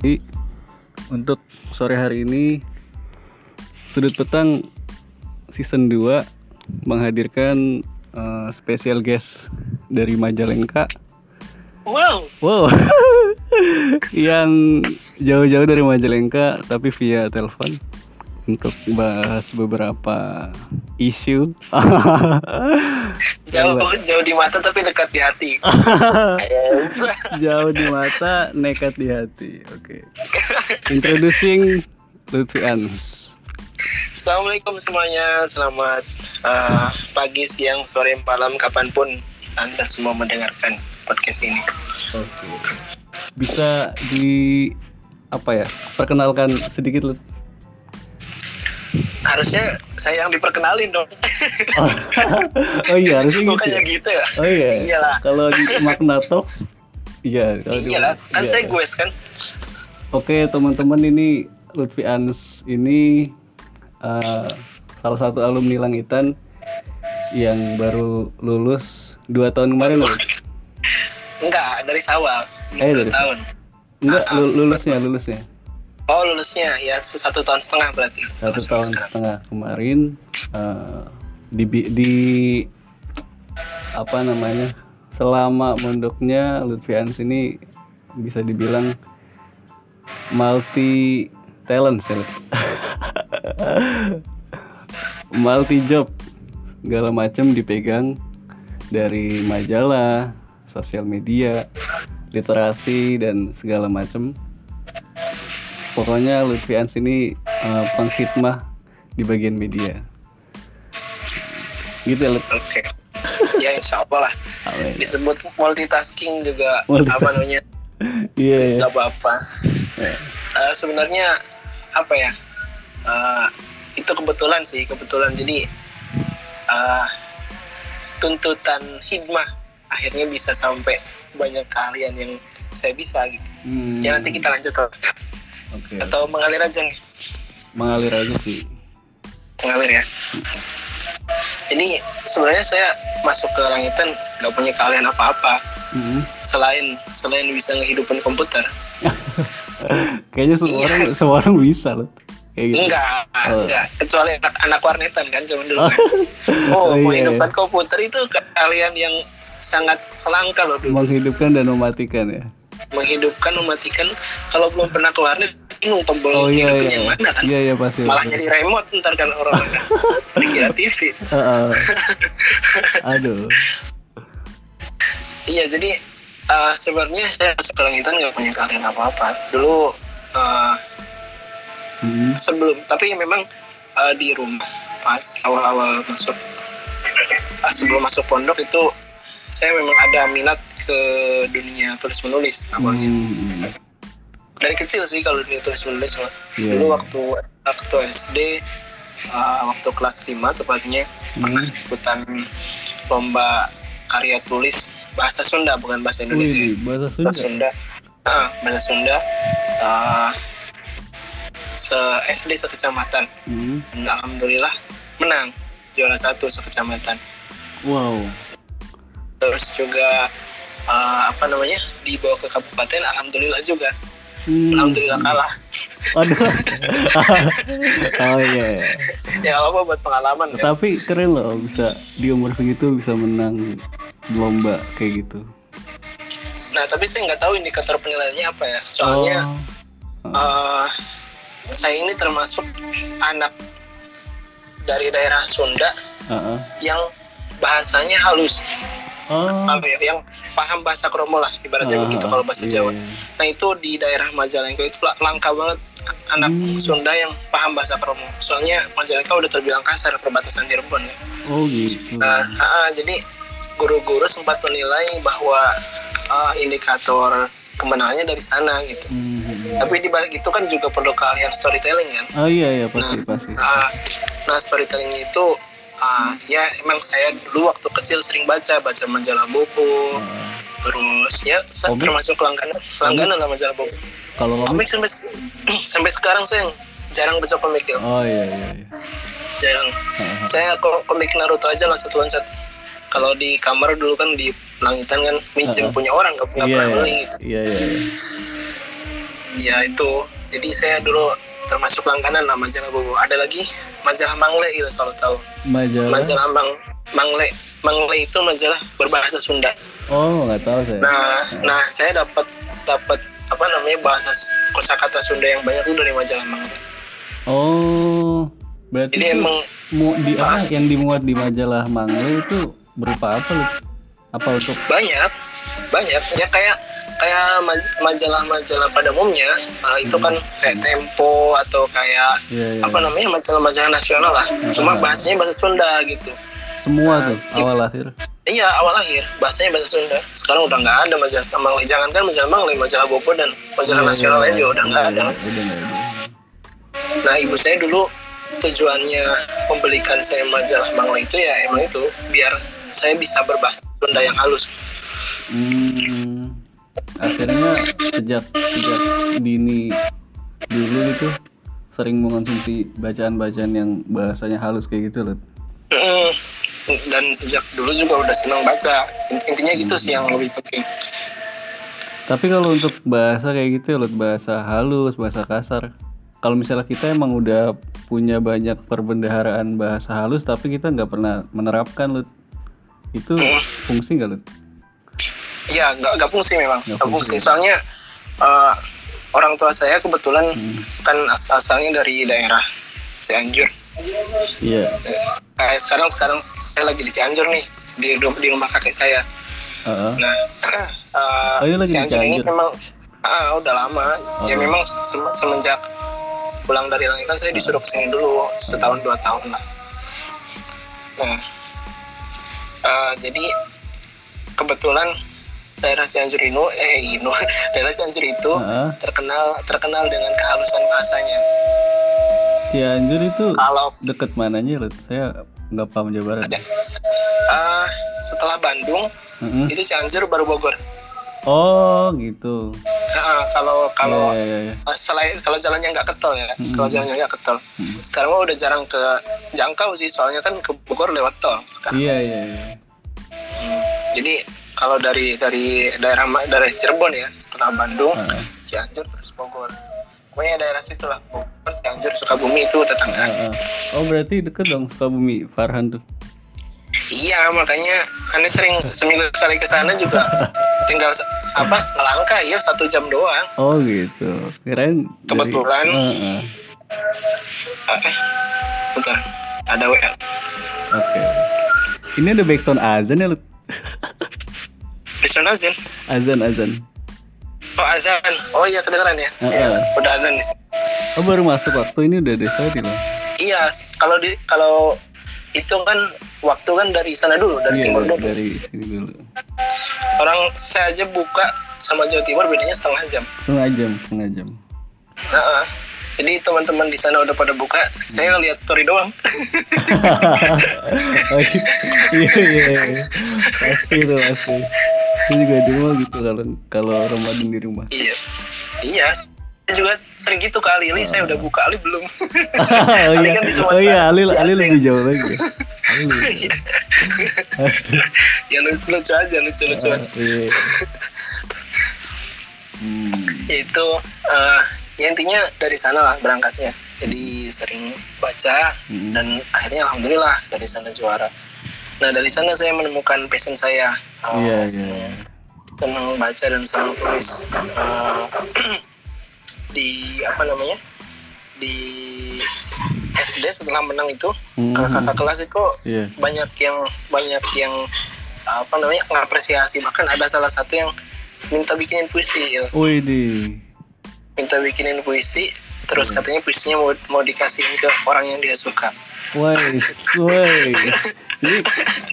Jadi, untuk sore hari ini Sudut Petang season 2 menghadirkan uh, special guest dari Majalengka. Wow. Wow. yang jauh-jauh dari Majalengka tapi via telepon untuk bahas beberapa isu. jauh jauh di mata tapi dekat di hati. yes. jauh di mata, nekat di hati. Oke. Okay. Introducing Lutfi Ans. Assalamualaikum semuanya, selamat uh, pagi, siang, sore, malam, kapan pun anda semua mendengarkan podcast ini. Oke. Okay. Bisa di apa ya? Perkenalkan sedikit harusnya saya yang diperkenalin dong. Oh, oh iya harusnya gitu. Bukannya gitu ya? Oh iya. Iyalah. Kalau di Magna Talks iya. Kalau Iyalah, kan iya. saya gue kan. Oke teman-teman ini Lutfi Ans ini uh, salah satu alumni Langitan yang baru lulus dua tahun kemarin loh. Enggak, dari Sawal. Eh dari tahun. Enggak, lulusnya, lulusnya. Oh lulusnya ya satu tahun setengah berarti. Satu tahun setengah kemarin uh, di di apa namanya selama mondoknya Lutfians ini bisa dibilang multi talent sih. multi job segala macam dipegang dari majalah, sosial media, literasi dan segala macam pokoknya Lutfi Ans ini uh, pengkhidmah di bagian media. Gitu ya Lut. Oke. Ya insya Allah lah. Amin. disebut multitasking juga Multitasking. apa namanya? Iya yeah, nggak apa-apa. Yeah. uh, sebenarnya apa ya? Uh, itu kebetulan sih kebetulan. Jadi uh, tuntutan hikmah akhirnya bisa sampai banyak kalian yang saya bisa gitu. Hmm. ya nanti kita lanjut okay. atau mengalir aja nih? Mengalir aja sih. Mengalir ya? Ini sebenarnya saya masuk ke langitan nggak punya kalian apa-apa. Hmm. selain selain bisa ngehidupin komputer. Kayaknya semua Iya. orang semua orang bisa loh. Kayak gitu. Enggak Oh. enggak. Kecuali anak, anak warnetan kan zaman dulu kan. Oh, oh, iya, menghidupkan komputer itu kalian yang sangat langka loh dulu. Menghidupkan dan mematikan ya. Menghidupkan mematikan. Kalau belum pernah ke warnet bingung tombol oh iya iya yang mana kan iya iya pasti malah pasti. jadi remote ntar kan orang dikira TV Heeh. aduh Iya, jadi uh, sebenarnya saya masuk ke langitan nggak punya kalian apa-apa. Dulu uh, hmm. sebelum, tapi memang uh, di rumah pas awal-awal masuk, uh, sebelum masuk pondok itu saya memang ada minat ke dunia tulis menulis awalnya. Hmm. Dari kecil sih kalau dunia tulis menulis mah. Iya, Dulu iya. waktu waktu SD, uh, waktu kelas 5 tepatnya pernah Hmm. ikutan lomba karya tulis bahasa Sunda bukan bahasa Indonesia. Wih, bahasa Sunda bahasa Sunda Ah, bahasa Sunda Ah, se SD sekecamatan hmm. dan alhamdulillah menang juara satu sekecamatan wow terus juga ah, apa namanya dibawa ke kabupaten alhamdulillah juga Hmm. alhamdulillah kalah Aduh. oh iya. iya. ya apa buat pengalaman kan Tapi keren loh bisa di umur segitu bisa menang lomba kayak gitu. nah tapi saya nggak tahu indikator penilaiannya apa ya soalnya Oh. ah, saya ini termasuk anak dari daerah Sunda Heeh. yang bahasanya halus Oh. apa ya yang paham bahasa kromo lah ibaratnya Ah, begitu kalau bahasa iya, Jawa. iya. Nah itu di daerah Majalengka itu la- langka banget anak Hmm. Sunda yang paham bahasa kromo. Soalnya Majalengka udah terbilang kasar perbatasan Cirebon ya. Oh gitu. Nah ah, jadi guru-guru sempat menilai bahwa ah, indikator kemenangannya dari sana gitu. Hmm. Tapi di balik itu kan juga perlu keahlian storytelling kan. Oh iya iya pasti pasti. Ah, nah storytelling itu ah, ya emang saya dulu waktu kecil sering baca baca majalah Bobo Heeh. terus ya saya Komik? termasuk langganan langganan lah majalah Bobo Kalau komik komik? sampai sampai sekarang saya jarang baca komik ya Oh iya iya. iya. jarang Heeh. saya ko- komik Naruto aja loncat loncat kalau di kamar dulu kan di langitan kan minjem Heeh. punya orang nggak Iya pernah iya. beli gitu. Iya iya. iya. ya itu jadi saya dulu termasuk langganan lah majalah Bobo ada lagi majalah Mangle gitu kalau tahu. Majalah. majalah Mang Mangle. Mangle itu majalah berbahasa Sunda. Oh, nggak tahu saya. nah nah saya dapat dapat apa namanya bahasa kosakata Sunda yang banyak itu dari majalah Mangle. Oh, berarti jadi itu emang mu- di apa yang dimuat di majalah Mangle itu berupa apa lu? Apa untuk banyak. Banyak. Ya kayak kayak maj- majalah-majalah pada umumnya uh, itu kan kayak Tempo atau kayak ya, ya. apa namanya majalah-majalah nasional lah. Cuma bahasanya bahasa Sunda gitu. Semua tuh awal akhir. iya awal akhir bahasanya bahasa Sunda. Sekarang udah nggak ada majalah Mangle jangan kan majalah Mangle majalah Bobo dan majalah nasional lain juga udah nggak ada. Iya, Udah nggak ada. nah ibu saya dulu tujuannya membelikan saya majalah Mangle itu ya emang itu biar saya bisa berbahasa Sunda yang halus. Hmm, akhirnya sejak sejak dini dulu itu sering mengonsumsi bacaan-bacaan yang bahasanya halus kayak gitu loh. Mm, dan sejak dulu juga udah senang baca Int- intinya gitu sih yang lebih penting Tapi kalau untuk bahasa kayak gitu loh, bahasa halus, bahasa kasar. Kalau misalnya kita emang udah punya banyak perbendaharaan bahasa halus tapi kita nggak pernah menerapkan loh. Itu fungsi nggak loh? Iya, nggak nggak fungsi memang, Nggak nggak fungsi. Soalnya eh, orang tua saya kebetulan Hmm. kan asal asalnya dari daerah Cianjur. Iya. Kayak sekarang sekarang saya lagi di Cianjur nih di di rumah kakek saya. Heeh. Nah, eh, Oh, ini lagi di Cianjur ini Cianjur? memang ah, udah lama. Ya Oh. memang se- semenjak pulang dari langit kan saya disuruh ke sini dulu setahun dua tahun lah. Nah, eh, jadi kebetulan daerah Cianjur ini, eh Inu, daerah Cianjur itu Heeh. terkenal terkenal dengan kehalusan bahasanya. Cianjur itu Kalau deket mananya? Saya nggak paham Jawa Barat. eh, setelah Bandung Heeh. itu Cianjur baru Bogor. Oh gitu. Nah, kalau kalau Iya, iya, iya. eh, selain kalau jalannya nggak ketol ya, Hmm. kalau jalannya nggak ketol. Hmm. Sekarang udah jarang ke jangkau sih, soalnya kan ke Bogor lewat tol sekarang. Iya iya iya. Hmm. Jadi kalau dari dari daerah dari Cirebon ya, setelah Bandung, Heeh. Cianjur terus Bogor. Pokoknya daerah situ lah, Bogor, Cianjur, Sukabumi itu tetangga. Heeh. Oh berarti deket dong Sukabumi Farhan tuh. Iya, makanya Anda sering seminggu sekali ke sana juga tinggal apa ngelangkah ya satu jam doang. Oh gitu. Dari- Kebetulan. Heeh. Ah, Eh, bentar, ada WA. Oke. Ini ada backsound azan ya lu? Bisa azan? azan azan. Oh azan. Oh iya kedengeran ya. Heeh. Iya, udah azan nih. Oh baru masuk waktu ini udah ada tadi loh. Iya, kalau di kalau itu kan waktu kan dari sana dulu, dari Iya timur dulu. dari sini dulu. Orang saya aja buka sama Jawa Timur bedanya setengah jam. Setengah jam, setengah jam. Nah, jadi teman-teman di sana udah pada buka, saya lihat story doang. Iya iya iya. Pasti tuh pasti. Saya juga rumah gitu kalau kalau Ramadan di rumah. iya, iya. Saya juga sering gitu kali Ali, saya udah buka Ali belum. oh Ali iya, kan di Sumatera. oh iya, Ali, Di Ali lebih jauh lagi. Ali Iya. ya lucu-lucu aja, lucu-lucuan. Ah, iya. Hmm. Itu eh, ya intinya dari sana lah berangkatnya. Jadi sering baca Hmm. dan akhirnya alhamdulillah dari sana juara. Nah dari sana saya menemukan passion saya. Oh, Iya iya. senang- senang baca dan senang tulis. Eh, di apa namanya di SD setelah menang itu Hmm. kakak kelas itu Iya. banyak yang banyak yang apa namanya mengapresiasi bahkan ada salah satu yang minta bikinin puisi ya. Wih. Minta bikinin puisi terus katanya puisinya mau mau dikasihin ke orang yang dia suka Woi, woi. Ini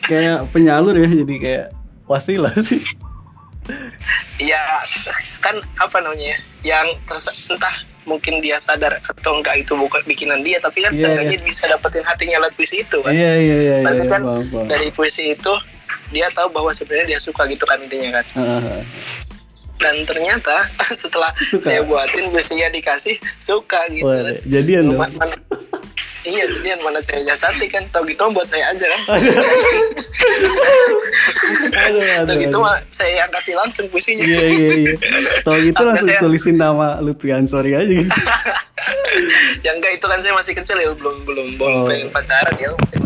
kayak penyalur ya, jadi kayak wasilah sih. Iya kan apa namanya ya, yang entah mungkin dia sadar atau enggak itu bukan bikinan dia tapi kan Iya, seenggaknya bisa dapetin hatinya lewat puisi itu kan Iya iya iya. berarti iya, kan paham, paham. dari puisi itu dia tahu bahwa sebenarnya dia suka gitu kan intinya kan ah, ah. Dan ternyata setelah Suka. saya buatin puisinya dikasih suka gitu Wah, jadian dong. Man- man- iya jadian mana saya jasati kan tau gitu buat saya aja kan Aduh, aduh, Udah gitu mah saya yang kasih langsung puisinya. Iya iya iya. Tahu gitu langsung saya- tulisin nama Lutfi Ansori aja gitu. yang enggak itu kan saya masih kecil ya belum belum belum Oh. pengen pacaran ya masih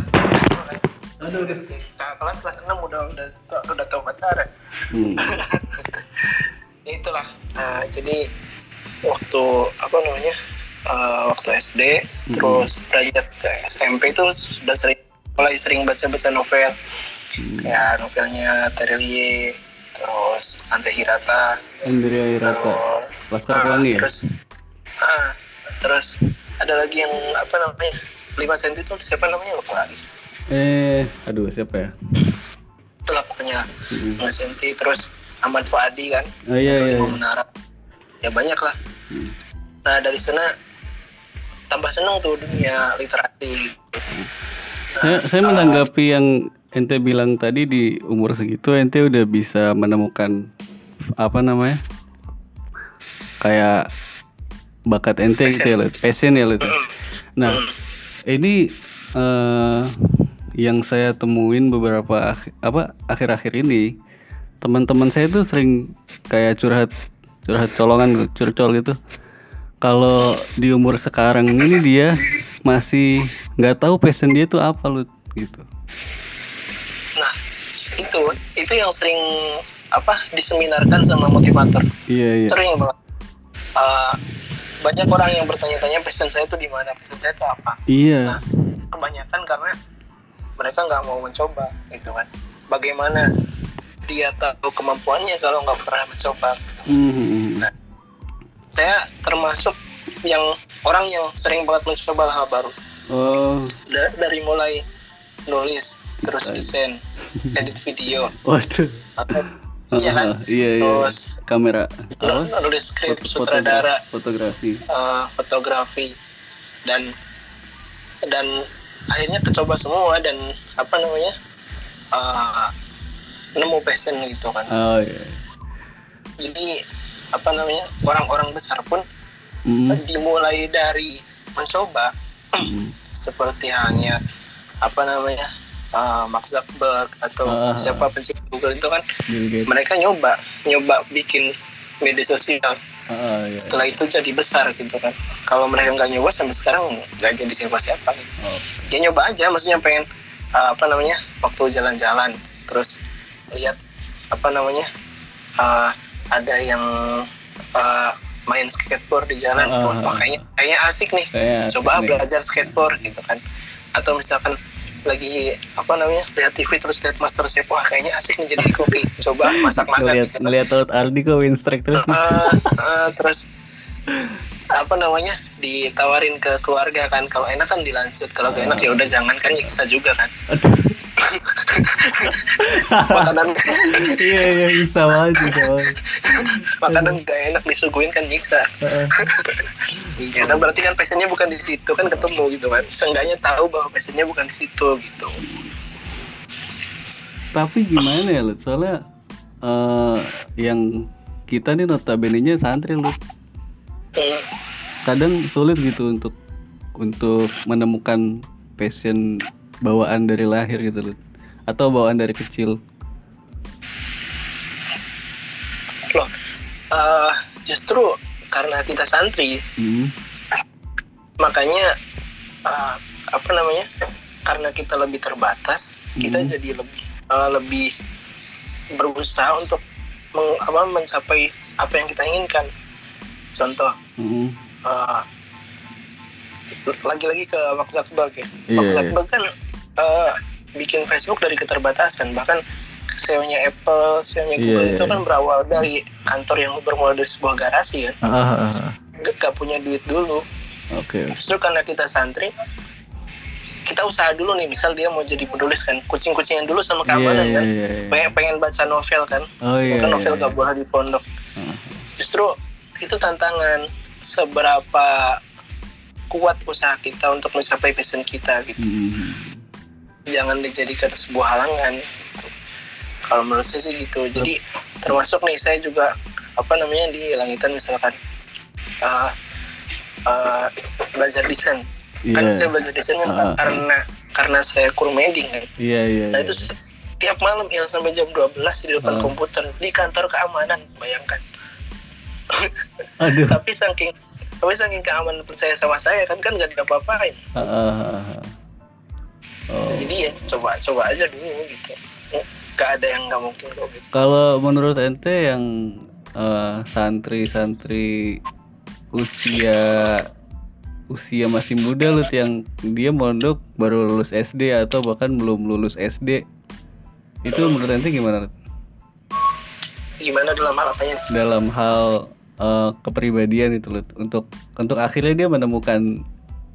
Aduh, kelas kelas enam udah udah udah tahu pacaran. Hmm. Itulah. Nah, jadi waktu apa namanya? eh, waktu SD Hmm. terus beranjak ke SMP itu sudah sering mulai sering baca-baca novel. Hmm. Ya novelnya Terelie, terus Andre Hirata, Andrea Hirata. terus Laskar ah, Pelangi ya? terus ah, terus ada lagi yang apa namanya? 5 cm itu siapa namanya lupa lagi. Eh, aduh siapa ya? Itulah pokoknya Hmm. 5 cm terus Ahmad Fuadi kan. Oh iya iya. Iya. menara ya banyak lah Hmm. nah dari sana tambah seneng tuh dunia literasi Saya, saya menanggapi yang ente bilang tadi di umur segitu ente udah bisa menemukan apa namanya kayak bakat ente gitu ya Lut. passion ya Lut. Nah ini eh, yang saya temuin beberapa apa akhir-akhir ini teman-teman saya tuh sering kayak curhat curhat colongan curcol gitu. Kalau di umur sekarang ini dia masih nggak tahu passion dia tuh apa lu gitu. Nah itu itu yang sering apa diseminarkan sama motivator. Iya iya. Sering banget. Uh, banyak orang yang bertanya-tanya passion saya tuh di mana passion saya itu apa. Iya. Kebanyakan karena mereka nggak mau mencoba gitu kan. Bagaimana dia tahu kemampuannya kalau nggak pernah mencoba. Mhm. saya termasuk yang orang yang sering banget mencoba hal baru. Oh. Da- dari mulai nulis terus desain edit video. Waduh. Atau Iya kan? Ah, iya iya. Terus- kamera. apa nulis skrip Foto- sutradara. fotografi. Eh, fotografi. Dan dan akhirnya kecoba semua dan apa namanya eh, nemu passion gitu kan oh iya jadi apa namanya orang-orang besar pun Mhm. dimulai dari mencoba Mhm. seperti halnya apa namanya uh, Mark Zuckerberg atau Ah. siapa pencipta Google itu kan mereka nyoba nyoba bikin media sosial ah iya setelah itu jadi besar gitu kan kalau mereka nggak nyoba sampai sekarang nggak jadi siapa-siapa gitu. oh. ya nyoba aja maksudnya pengen uh, apa namanya waktu jalan-jalan terus lihat apa namanya uh, ada yang uh, main skateboard di jalan. Wah, ah, ah. kayaknya kayaknya asik nih. Kayaknya asik coba nih. belajar skateboard gitu kan. Atau misalkan lagi apa namanya lihat TV terus lihat Master Chef. Wah kayaknya asik nih jadi koki coba masak-masak ngeliat gitu. ngeliat Lord Ardi kok win strike terus. Eh, eh, terus apa namanya ditawarin ke keluarga kan. Kalau enak kan dilanjut. Kalau gak enak ya udah jangan kan nyiksa juga kan. Aduh makanan iya iya bisa banget bisa banget makanan gak enak disuguhin kan nyiksa Heeh. ya kan berarti kan passionnya bukan di situ kan ketemu gitu kan seenggaknya tahu bahwa passionnya bukan di situ gitu tapi gimana ya Lut? soalnya eh, yang kita nih notabene-nya santri lu Hmm. kadang sulit gitu untuk untuk menemukan passion bawaan dari lahir gitu Lut. atau bawaan dari kecil loh eh, justru karena kita santri Hmm. makanya uh, apa namanya karena kita lebih terbatas kita Hmm. jadi lebih uh, lebih berusaha untuk meng- apa, mencapai apa yang kita inginkan contoh Hmm. uh, lagi-lagi ke Mark Zuckerberg ya Iya, Mark iya. Zuckerberg kan uh, bikin Facebook dari keterbatasan bahkan CEO-nya Apple, CEO-nya Iya, Google iya, itu iya. kan berawal dari kantor yang bermula dari sebuah garasi kan ah, ah, ah. gak, gak punya duit dulu oke justru karena kita santri kita usaha dulu nih misal dia mau jadi penulis kan kucing-kucingan dulu sama iya keamanan iya kan iya iya. pengen, pengen baca novel kan Oh, iya, kan iya, novel iya. gak boleh di pondok Ah. justru itu tantangan seberapa kuat usaha kita untuk mencapai passion kita gitu Hmm. Jangan dijadikan sebuah halangan kalau menurut saya sih gitu jadi termasuk nih saya juga apa namanya di langitan misalkan uh, uh, belajar desain kan Iya. saya belajar desain kan ah. karena karena saya kurmeding kan Iya iya. nah iya. itu se- tiap malam il sampai jam 12 di depan Ah. komputer di kantor keamanan bayangkan Aduh. tapi saking tapi saking keamanan percaya sama saya kan kan nggak diapa-apain Ah, ah, ah, ah. Oh. jadi ya coba coba aja dulu gitu nggak ada yang nggak mungkin kok gitu Kalau menurut ente yang eh, santri-santri usia usia masih muda lu yang dia mondok baru lulus SD atau bahkan belum lulus SD itu menurut ente gimana Lut? gimana dalam hal apanya nih? dalam hal eh, kepribadian itu Lut? untuk untuk akhirnya dia menemukan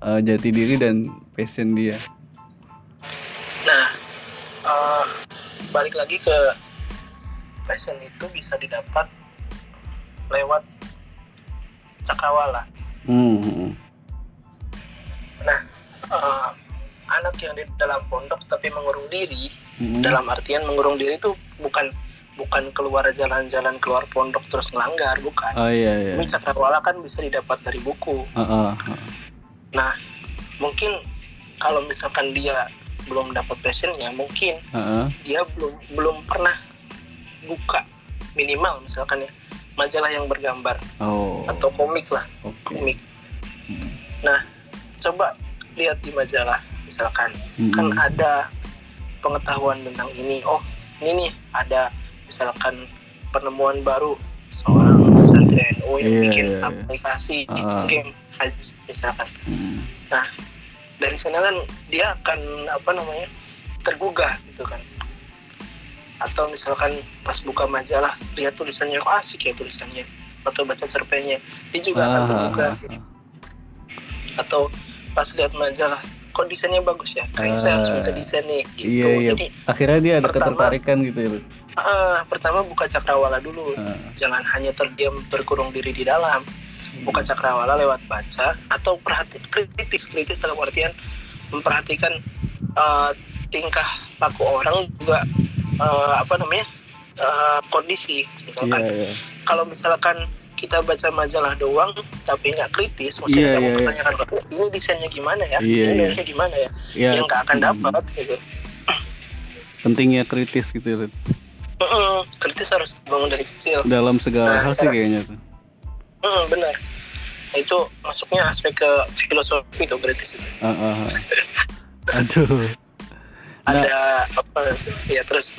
eh, jati diri dan passion dia eh, balik lagi ke passion itu bisa didapat lewat cakrawala. Hmm, hmm, nah eh, anak yang di dalam pondok tapi mengurung diri hmm. dalam artian mengurung diri itu bukan bukan keluar jalan-jalan keluar pondok terus melanggar bukan. Oh iya iya. Ini cakrawala kan bisa didapat dari buku. Ah, ah, ah. nah mungkin kalau misalkan dia belum dapat passionnya mungkin ah. dia belum belum pernah buka minimal misalkan ya majalah yang bergambar oh atau komik lah oke komik Hmm. nah coba lihat di majalah misalkan Hmm, kan ada pengetahuan tentang ini oh ini nih ada misalkan penemuan baru seorang santri NU yang Iya, bikin iya, iya. aplikasi Ah. game misalkan Hmm. Dari sana kan dia akan apa namanya tergugah gitu kan atau misalkan pas buka majalah lihat tulisannya kok asik ya tulisannya atau baca cerpennya dia juga akan Ah, tergugah ah, ah. atau pas lihat majalah kok desainnya bagus ya kayak saya harus Ah. bisa desain nih gitu Iya iya. jadi Akhirnya dia ada pertama- ketertarikan gitu ya. Ah, pertama buka cakrawala dulu Ah, jangan hanya terdiam berkurung diri di dalam buka cakrawala lewat baca atau perhati kritis kritis dalam artian memperhatikan eh, tingkah laku orang juga eh, apa namanya eh, kondisi Iya misalkan iya. kalau misalkan kita baca majalah doang tapi nggak Iya, kritis maksudnya nggak iya, mau iya. pertanyakan "Oh, ini desainnya gimana ya Iya, ini iya. nulisnya gimana ya Iya. yang nggak akan hmm, dapat gitu Pentingnya kritis gitu. Lut. Mm-mm, kritis harus bangun dari kecil Dalam segala Nah, hal sih kayaknya tuh. Mm, benar itu masuknya aspek ke filosofi tuh kritis itu Ah, ah, ah. Aduh. Nah, ada apa ya terus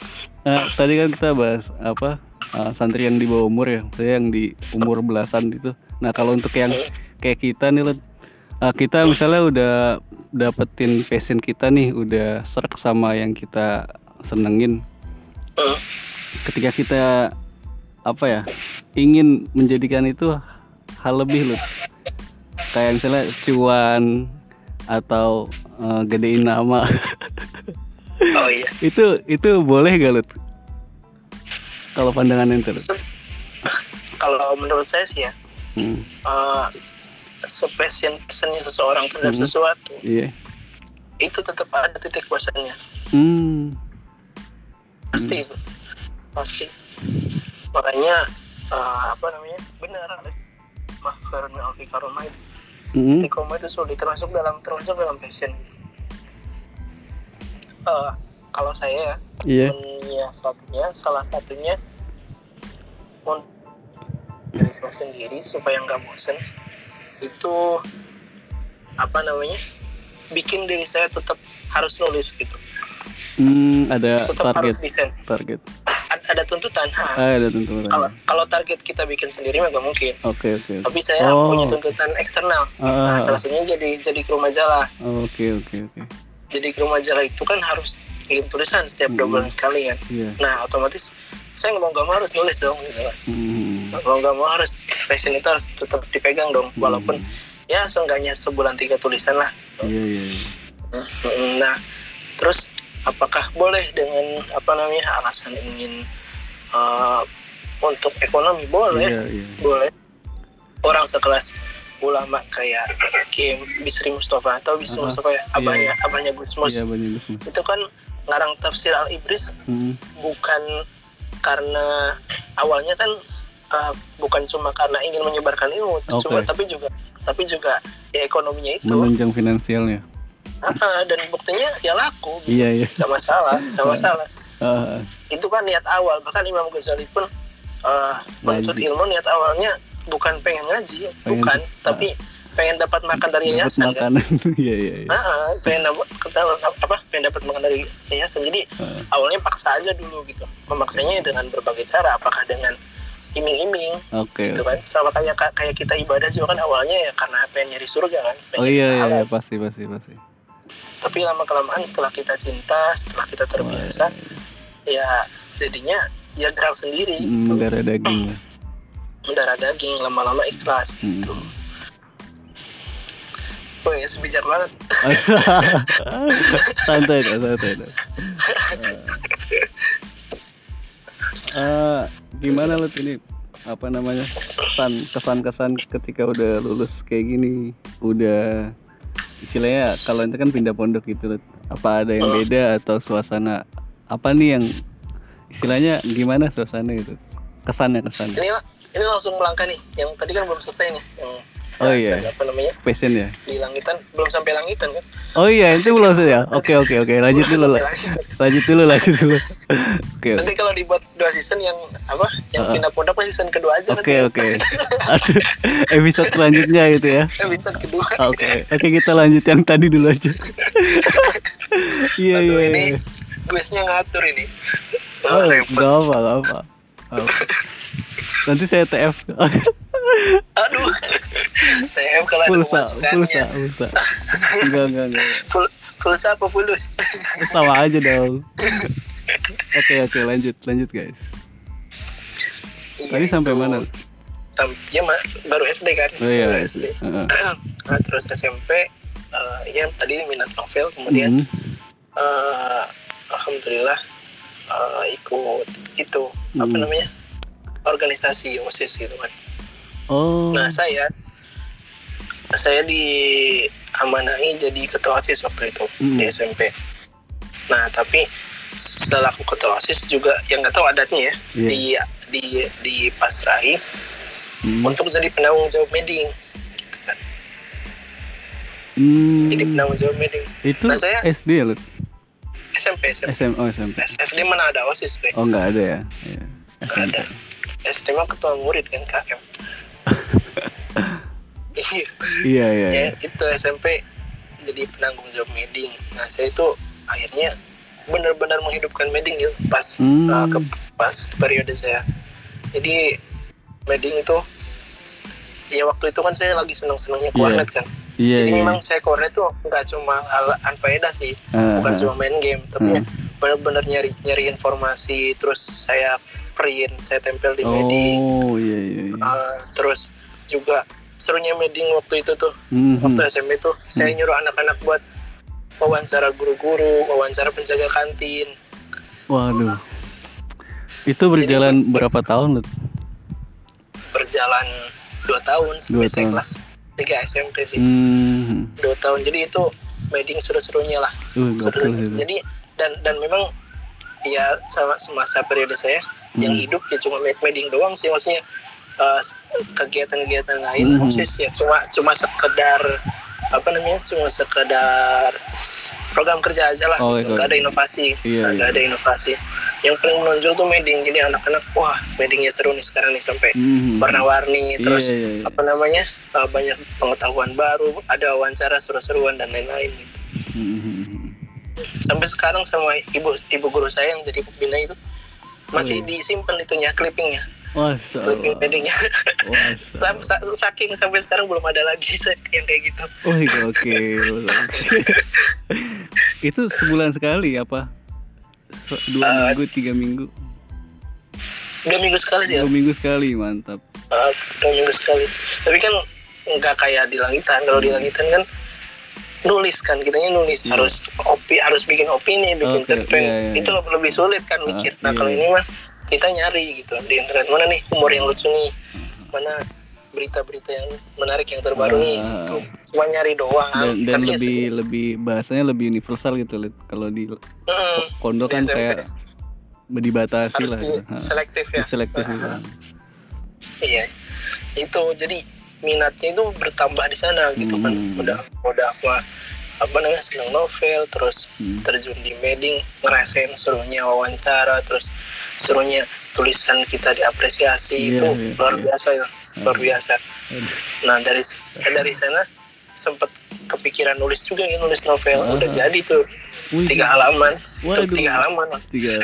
nah, tadi kan kita bahas apa ah, santri yang di bawah umur ya, saya yang di umur belasan itu. Nah kalau untuk yang kayak kita nih, ah, kita misalnya udah dapetin passion kita nih, udah serak sama yang kita senengin. mm, ketika kita apa ya ingin menjadikan itu hal lebih loh. Kayak misalnya cuan atau eh, gedein nama. Oh iya. Itu itu boleh gak Lut? kalau pandangan ente kalau menurut saya sih ya Hmm, uh, sepassion passionnya seseorang terhadap Mhm. sesuatu iya. itu tetap ada titik puasannya hmm. Pasti. Itu pasti. Makanya uh, apa namanya benar. Alex Mahkarun Alfi Karomah itu. Hmm, istiqomah itu sulit termasuk dalam termasuk dalam passion Eh, kalau saya ya iya. menyiasatinya salah satunya diri saya sendiri supaya nggak bosen itu apa namanya bikin diri saya tetap harus nulis gitu. Hmm, ada tetap target. harus desain. Target ada, tuntutan ha. ah, ada tentu kalau kalau target kita bikin sendiri mah nggak mungkin oke oke oke. tapi saya Oh. punya tuntutan eksternal Ah, nah ah, salah ah. satunya jadi jadi kru majalah oke oke oke jadi kru majalah itu kan harus kirim tulisan setiap dua Hmm. bulan sekali kan iya nah otomatis saya nggak mau nggak mau harus nulis dong gitu. Hmm, mau nggak mau harus passion itu harus tetap dipegang dong walaupun ya seenggaknya sebulan tiga tulisan lah iya iya iya. Mm, nah terus apakah boleh dengan apa namanya alasan ingin uh, untuk ekonomi? Boleh. Iya iya. Boleh. Orang sekelas ulama kayak Kim Bisri Mustafa atau Bisri Ah, Mustafa ya abahnya abahnya Gusmus iya banyak bisnis itu kan ngarang tafsir al ibris hmm. bukan karena awalnya kan uh, bukan cuma karena ingin menyebarkan ilmu Oke. cuma tapi juga tapi juga ya ekonominya itu. Menunjang finansialnya Ah, ah, dan buktinya ya laku. Gitu. iya iya. Nggak masalah nggak masalah. Ah, itu kan niat awal. Bahkan Imam Ghazali pun eh, menuntut ilmu niat awalnya bukan pengen ngaji Pengen- bukan tapi pengen dapat makan dari yayasan kan? makanan. Iya iya. iya. Ah, ah, pengen dapat apa pengen dapat makan dari yayasan. Jadi Ah, awalnya paksa aja dulu gitu. Memaksanya dengan berbagai cara apakah dengan iming-iming Oke. gitu kan? Sama kayak kayak kita ibadah juga kan awalnya ya karena pengen nyari surga kan? Pengen Oh iya iya, iya. Pasti pasti pasti. Tapi lama kelamaan setelah kita cinta setelah kita terbiasa ya jadinya ya gerak sendiri gitu. Mendarah daging. lah. mendarah daging lama-lama ikhlas Hmm. gitu Woi, sebijak banget. santai santai dah. Eh, gimana lu ini apa namanya kesan kesan kesan ketika udah lulus kayak gini udah istilahnya kalau itu kan pindah pondok gitu Lut. apa ada yang beda atau suasana apa nih yang istilahnya gimana suasana itu kesannya kesannya Ini ini langsung melangkah nih. Yang tadi kan belum selesai nih. Yang Oh, iya. apa namanya passion ya di langitan belum sampai langitan kan? oh iya itu belum sih ya oke oke oke lanjut dulu lah lanjut dulu lanjut dulu oke Nanti kalau dibuat dua season yang apa? Yang pindah pondok season kedua aja Oke oke. Aduh, episode selanjutnya gitu ya. Episode kedua. Oke, oke kita lanjut yang tadi dulu aja. Iya Aduh, iya. ini iya. guysnya ngatur ini. Oh, gak apa gak apa. Apa. Nanti saya TF. Aduh. TM kalau ada pulsa, pemasukannya. pulsa, pulsa. Enggak enggak enggak. Pul- pulsa apa pulus? Sama aja dong. Oke oke lanjut lanjut guys. Tadi Iya, sampai itu. mana? Sam- ya ma- baru SD kan. Oh iya. Baru SD. SD. Heeh. nah, terus SMP eh, ya tadi minat novel kemudian Mhm. eh, alhamdulillah eh, ikut itu apa Hmm. namanya organisasi osis gitu kan Oh. nah saya saya diamanahi jadi ketua osis waktu itu Hmm. di SMP nah tapi setelah aku ketua osis juga yang nggak tahu adatnya ya Iya. di di di pasrahi Hmm. untuk jadi penanggung jawab meeting Hmm. jadi penanggung jawab meeting Itu Nah, saya- SD ya lu? SMP SMP SM oh SMP. SD mana ada osis Bre? Oh nggak ada ya. Iya. SMP. ada SD mah ketua murid kan KM iya Iya iya. ya iya. itu SMP jadi penanggung jawab meeting nah saya itu akhirnya benar-benar menghidupkan meeting gitu pas Hmm. uh, ke pas periode saya jadi meeting itu ya waktu itu kan saya lagi senang-senangnya Iya. kornet kan Iya jadi iya. memang saya kornet tuh nggak cuma hal anfaedah sih Ah, bukan ah. cuma main game tapi Hmm. benar-benar nyari nyari informasi terus saya print saya tempel di Oh iya iya. iya. Uh, terus juga serunya meeting waktu itu tuh Mhm. waktu SMP tuh saya nyuruh anak-anak buat wawancara guru-guru wawancara penjaga kantin Waduh. Itu berjalan berapa tahun lu? berjalan dua tahun Dua sampai saya tahun. kelas 3 SMP sih Hmm. dua tahun jadi itu meeting seru-serunya lah Uh, Seru. jadi dan dan memang ya sama semasa periode saya yang Hmm. hidup ya cuma med- meeting doang sih maksudnya uh, kegiatan-kegiatan lain Hmm. OSIS ya cuma cuma sekedar apa namanya cuma sekedar program kerja aja lah Oh, gitu. iya. nggak ada inovasi Iya, nggak iya. ada inovasi yang paling menonjol tuh meeting jadi anak-anak wah meetingnya seru nih sekarang nih sampai Mhm. warna-warni Iya, terus iya, iya. apa namanya uh, banyak pengetahuan baru ada wawancara seru-seruan dan lain-lain gitu sampai sekarang sama ibu ibu guru saya yang jadi pembina itu masih Oh. disimpan itunya clippingnya. Masya clipping sa- saking sampai sekarang belum ada lagi yang kayak gitu. Oh gokil. itu sebulan sekali apa? Dua Uh, minggu, tiga minggu, dua minggu sekali sih ya. Dua minggu sekali, mantap. Uh, dua minggu sekali. Tapi kan nggak kayak di langitan. Kalau di langitan kan nulis kan kitanya nulis Iya. harus opi harus bikin opini bikin Oke, cerpen iya, iya, itu iya. lebih, lebih sulit kan Ah, mikir nah iya, kalau iya. ini mah kita nyari gitu di internet mana nih humor yang lucu nih mana berita-berita yang menarik yang terbaru nih Ah. gitu. cuma nyari doang Dan, dan ya lebih sedih. lebih bahasanya lebih universal gitu. Kalau di Mm, pondok kan kayak dibatasi harus lah di gitu. Selektif ya Diselektif Ah, gitu. iya itu jadi minatnya itu bertambah di sana gitu kan Hmm. udah udah apa apa namanya senang novel terus Hmm. terjun di meeting ngerasain serunya wawancara terus serunya tulisan kita diapresiasi Iya, itu iya, luar iya. biasa ya luar biasa nah dari dari sana sempat kepikiran nulis juga ya nulis novel Ah. udah jadi tuh Wih, tiga halaman Waduh. Tiga halaman Mas. tiga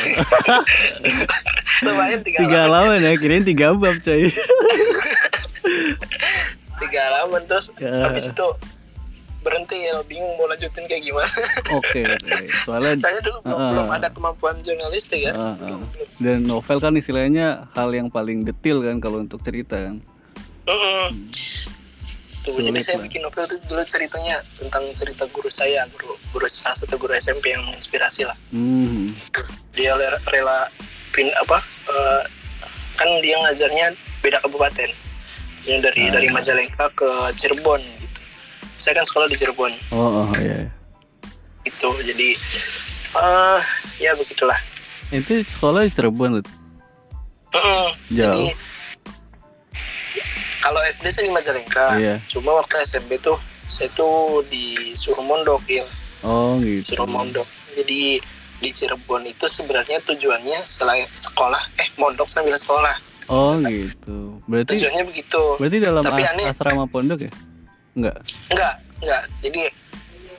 lumayan tiga, tiga halaman halaman ya kirain tiga bab coy tiga halaman terus Ya. habis itu berhenti ya bingung mau lanjutin kayak gimana oke oke soalnya saya dulu belum, Ah. belum ada kemampuan jurnalistik ya. Belum, belum. dan novel kan istilahnya hal yang paling detil kan kalau untuk cerita kan Mm-mm. Tuh, jadi saya lah. bikin novel itu dulu ceritanya tentang cerita guru saya, guru guru salah satu guru SMP yang menginspirasi lah. hmm. Dia rela, rela pin apa? eh, kan dia ngajarnya beda kabupaten. Dia dari Ah. dari Majalengka ke Cirebon gitu. Saya kan sekolah di Cirebon oh, oh iya gitu. Jadi eh ya begitulah. itu sekolah di Cirebon Lut. Mm-mm. Jauh. Jadi kalau SD saya di Majalengka, Iya. cuma waktu SMP tuh saya tuh disuruh mondok ya. oh gitu suruh mondok. Jadi di Cirebon itu sebenarnya tujuannya selain sekolah, eh mondok sambil sekolah. Oh gitu berarti Tujuannya begitu. berarti dalam Tapi as- aneh. asrama pondok ya enggak Enggak, enggak. Jadi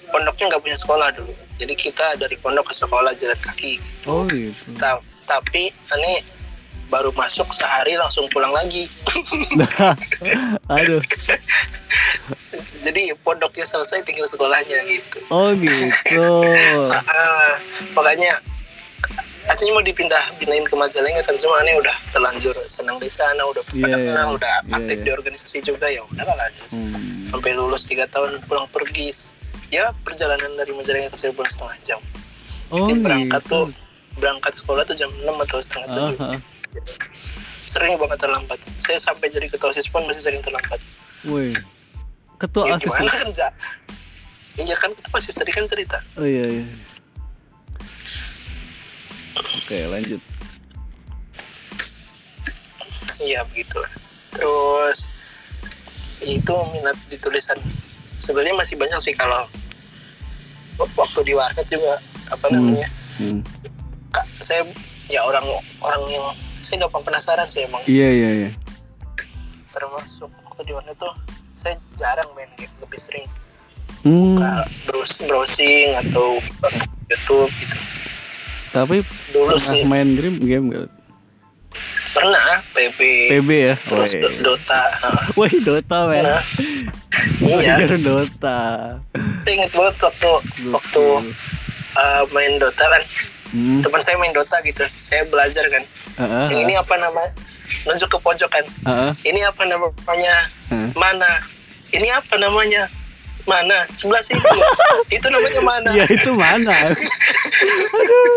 pondoknya nggak punya sekolah dulu. Jadi kita dari pondok ke sekolah jalan kaki. oh gitu Ta- tapi aneh baru masuk sehari langsung pulang lagi. aduh Jadi pondoknya selesai tinggal sekolahnya gitu. oh gitu Ah, makanya aslinya mau dipindah pindahin ke Majalengka kan cuma aneh udah terlanjur senang di sana udah Iya, pada iya. kenal udah Iya, aktif iya. di organisasi juga ya udah lah lanjut Hmm. sampai lulus tiga tahun pulang pergi ya perjalanan dari Majalengka ke Cirebon setengah jam oh Jadi berangkat gitu tuh berangkat sekolah tuh jam 6 atau setengah Ah, tujuh ah. sering banget terlambat saya sampai jadi ketua osis pun masih sering terlambat Woi, ketua ya ya? kan iya kan kita pasti tadi kan cerita Oh iya iya. Oke lanjut. Iya begitulah. Terus itu minat di tulisan sebenarnya masih banyak sih kalau waktu di warnet juga apa Hmm. namanya Hmm. kak saya ya orang orang yang saya gampang penasaran sih emang Iya iya iya. termasuk waktu di warnet tuh saya jarang main game lebih sering Hmm. buka browsing, browsing atau YouTube gitu Tapi dulu pernah sih. main game game gak? pernah PB, PB ya. terus Dota. Woi Dota men. Woi iya. Dota. saya inget banget waktu waktu uh, main Dota kan. Hmm. teman saya main Dota gitu. Saya belajar kan. Ah, yang ini apa nama nunjuk ke pojok kan. Ah, ini apa namanya? Ah. mana? Ini apa namanya mana? Sebelah situ itu namanya mana? Ya itu mana? aduh,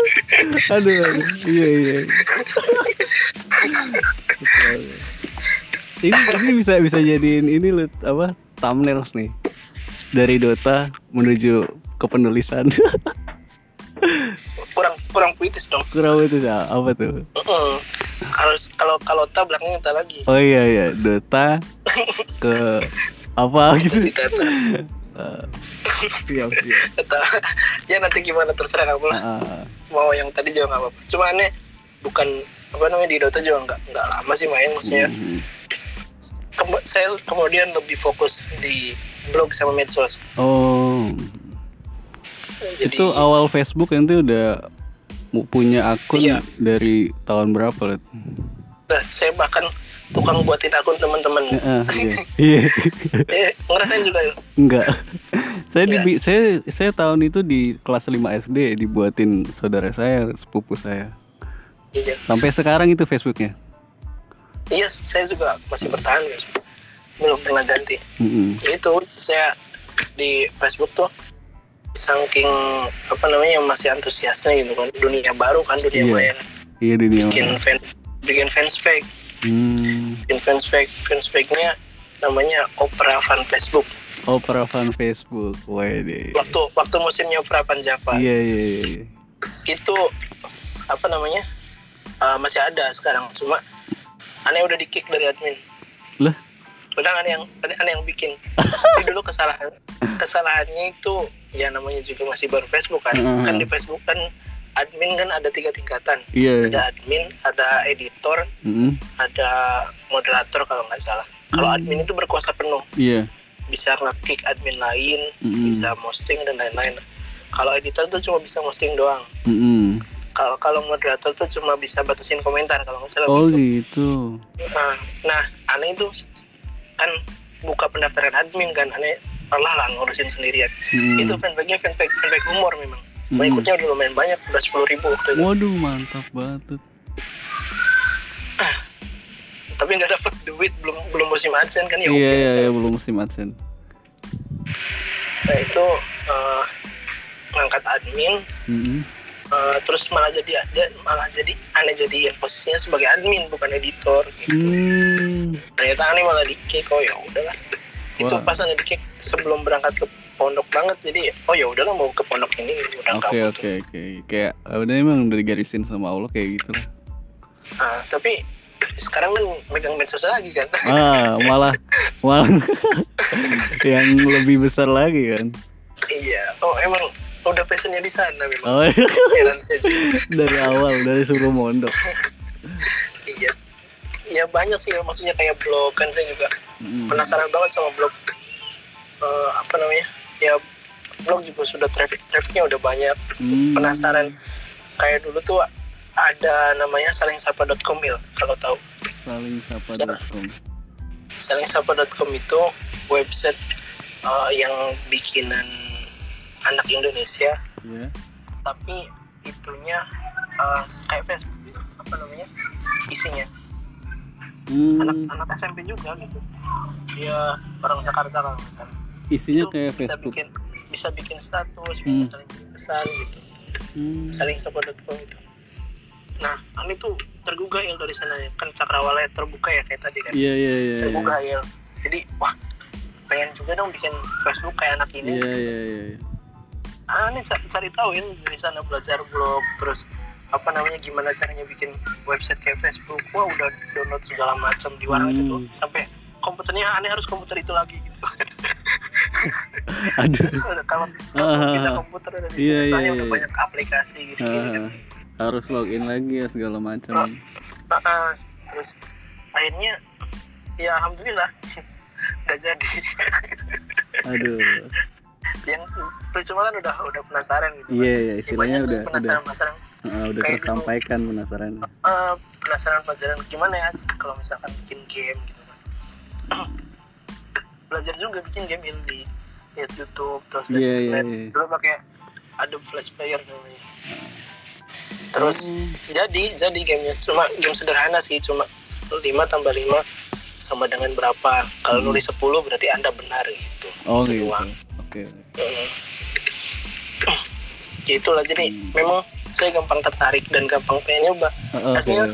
aduh, aduh. Iya iya. ini ini bisa bisa jadiin ini Lut, apa thumbnails nih. Dari Dota menuju ke penulisan. Kurang kurang puitis dong. Kurang itu sih apa tuh? Mm-mm. harus kalau kalau ta belakangnya ta lagi. Oh iya iya. Dota ke apa gitu siap siap ya nanti gimana terserah kamu lah Ah, ah. mau yang tadi juga nggak apa-apa cuma aneh bukan apa namanya di Dota juga nggak nggak lama sih main maksudnya Hmm. Kem- saya kemudian lebih fokus di blog sama medsos oh jadi itu awal Facebook nanti udah mu- punya akun Iya. dari tahun berapa Lut? nah, saya bahkan tukang buatin akun teman-teman Heeh, iya. Iya. eh, ngerasain juga ya? Enggak. saya Enggak. di saya saya tahun itu di kelas 5 SD dibuatin saudara saya, sepupu saya. iya Sampai sekarang itu Facebooknya. iya saya juga masih bertahan guys belum pernah ganti Mm-mm. Ya itu saya di Facebook tuh saking apa namanya masih antusiasnya gitu kan dunia baru kan dunia Iya. maya Iya dunia. bikin mana. fan bikin fanspage Hmm. bikin fanspage fanspage-nya namanya Opera Fan Facebook Opera fan Facebook. Wede. waktu waktu musimnya Opera Fan Java Iya iya iya. iya. itu apa namanya uh, masih ada sekarang cuma aneh udah di kick dari admin Lah, padahal ada yang ada yang bikin Jadi dulu kesalahan kesalahannya itu ya namanya juga masih baru Facebook kan Mhm. kan di Facebook kan admin kan ada tiga tingkatan Iya. ada admin ada editor Mm-mm. ada moderator kalau nggak salah kalau Hmm. admin itu berkuasa penuh Iya. bisa nge-kick admin lain Mm-mm. bisa posting dan lain-lain kalau editor tuh cuma bisa posting doang Mm-mm. kalau kalau moderator tuh cuma bisa batasin komentar kalau nggak salah Oh begitu. gitu. Nah, nah aneh itu kan buka pendaftaran admin kan aneh pernah lah ngurusin sendirian Mm. itu fanpage-nya fanpage fanpage humor memang Mm. pengikutnya udah lumayan banyak udah sepuluh ribu waktu itu Waduh mantap banget. tapi nggak dapat duit belum belum musim adsense kan ya Iya iya iya belum musim adsense. nah itu eh, ngangkat admin Mm-mm. eh, terus malah jadi aja- malah jadi aneh jadi yang posisinya sebagai admin bukan editor gitu. Hmm. ternyata aneh malah di kick oh ya udahlah itu pas aneh di kick sebelum berangkat ke pondok banget jadi oh ya udahlah mau ke pondok ini udah Oke oke oke. Kayak udah emang udah digarisin sama Allah kayak gitu lah. Ah, tapi sekarang kan megang medsos lagi kan Ah malah malah yang lebih besar lagi kan. iya oh emang udah passionnya di sana memang Oh iya. dari awal dari sebelum mondok. iya ya banyak sih maksudnya kayak blog kan saya juga Mm. penasaran banget sama blog Eh, apa namanya ya blog juga sudah traffic trafficnya udah banyak Hmm. penasaran kayak dulu tuh ada namanya salingsapa.com il kalau tahu Saling sapa.com. salingsapa.com itu website eh, yang bikinan anak Indonesia Ya. tapi itunya eh, kayak Facebook gitu. apa namanya isinya Hmm. anak-anak SMP juga gitu dia orang Jakarta kalau salah. Isinya Itu kayak bisa Facebook. bikin bisa bikin status bisa Hmm. saling kirim pesan gitu Hmm. saling support.com itu nah ini tuh tergugah il dari sana ya kan cakrawala terbuka ya kayak tadi kan Iya iya iya. iya. terbuka il jadi wah pengen juga dong bikin Facebook kayak anak ini Iya iya iya. iya. ah ini ca- cari tahu ini dari sana belajar blog terus apa namanya gimana caranya bikin website kayak Facebook wah udah download segala macam di warna Hmm. gitu sampai komputernya aneh harus komputer itu lagi gitu Aduh. Udah, kalau Ah. kalau pindah komputer dari sini Iya, soalnya iya, udah iya. banyak aplikasi gitu gini kan Ah, harus login lagi ya segala macam. Ah, ah. terus akhirnya ya alhamdulillah nggak jadi Aduh. yang tuh cuma kan udah udah penasaran gitu Iya iya kan. istilahnya Banyak tuh udah udah penasaran penasaran ah, udah kayak tersampaikan penasaran. Eh, penasaran pelajaran gimana ya kalau misalkan bikin game gitu belajar juga bikin game ini lihat YouTube terus lihat iya, lihat iya. dulu pakai Adobe Flash Player namanya terus Oh. jadi jadi gamenya cuma game sederhana sih cuma 5 tambah 5 sama dengan berapa kalau Hmm. nulis 10 berarti anda benar gitu Oh Itu gitu. Oke. Hmm. Itulah jadi Hmm. memang saya gampang tertarik dan gampang pengen nyoba. Artinya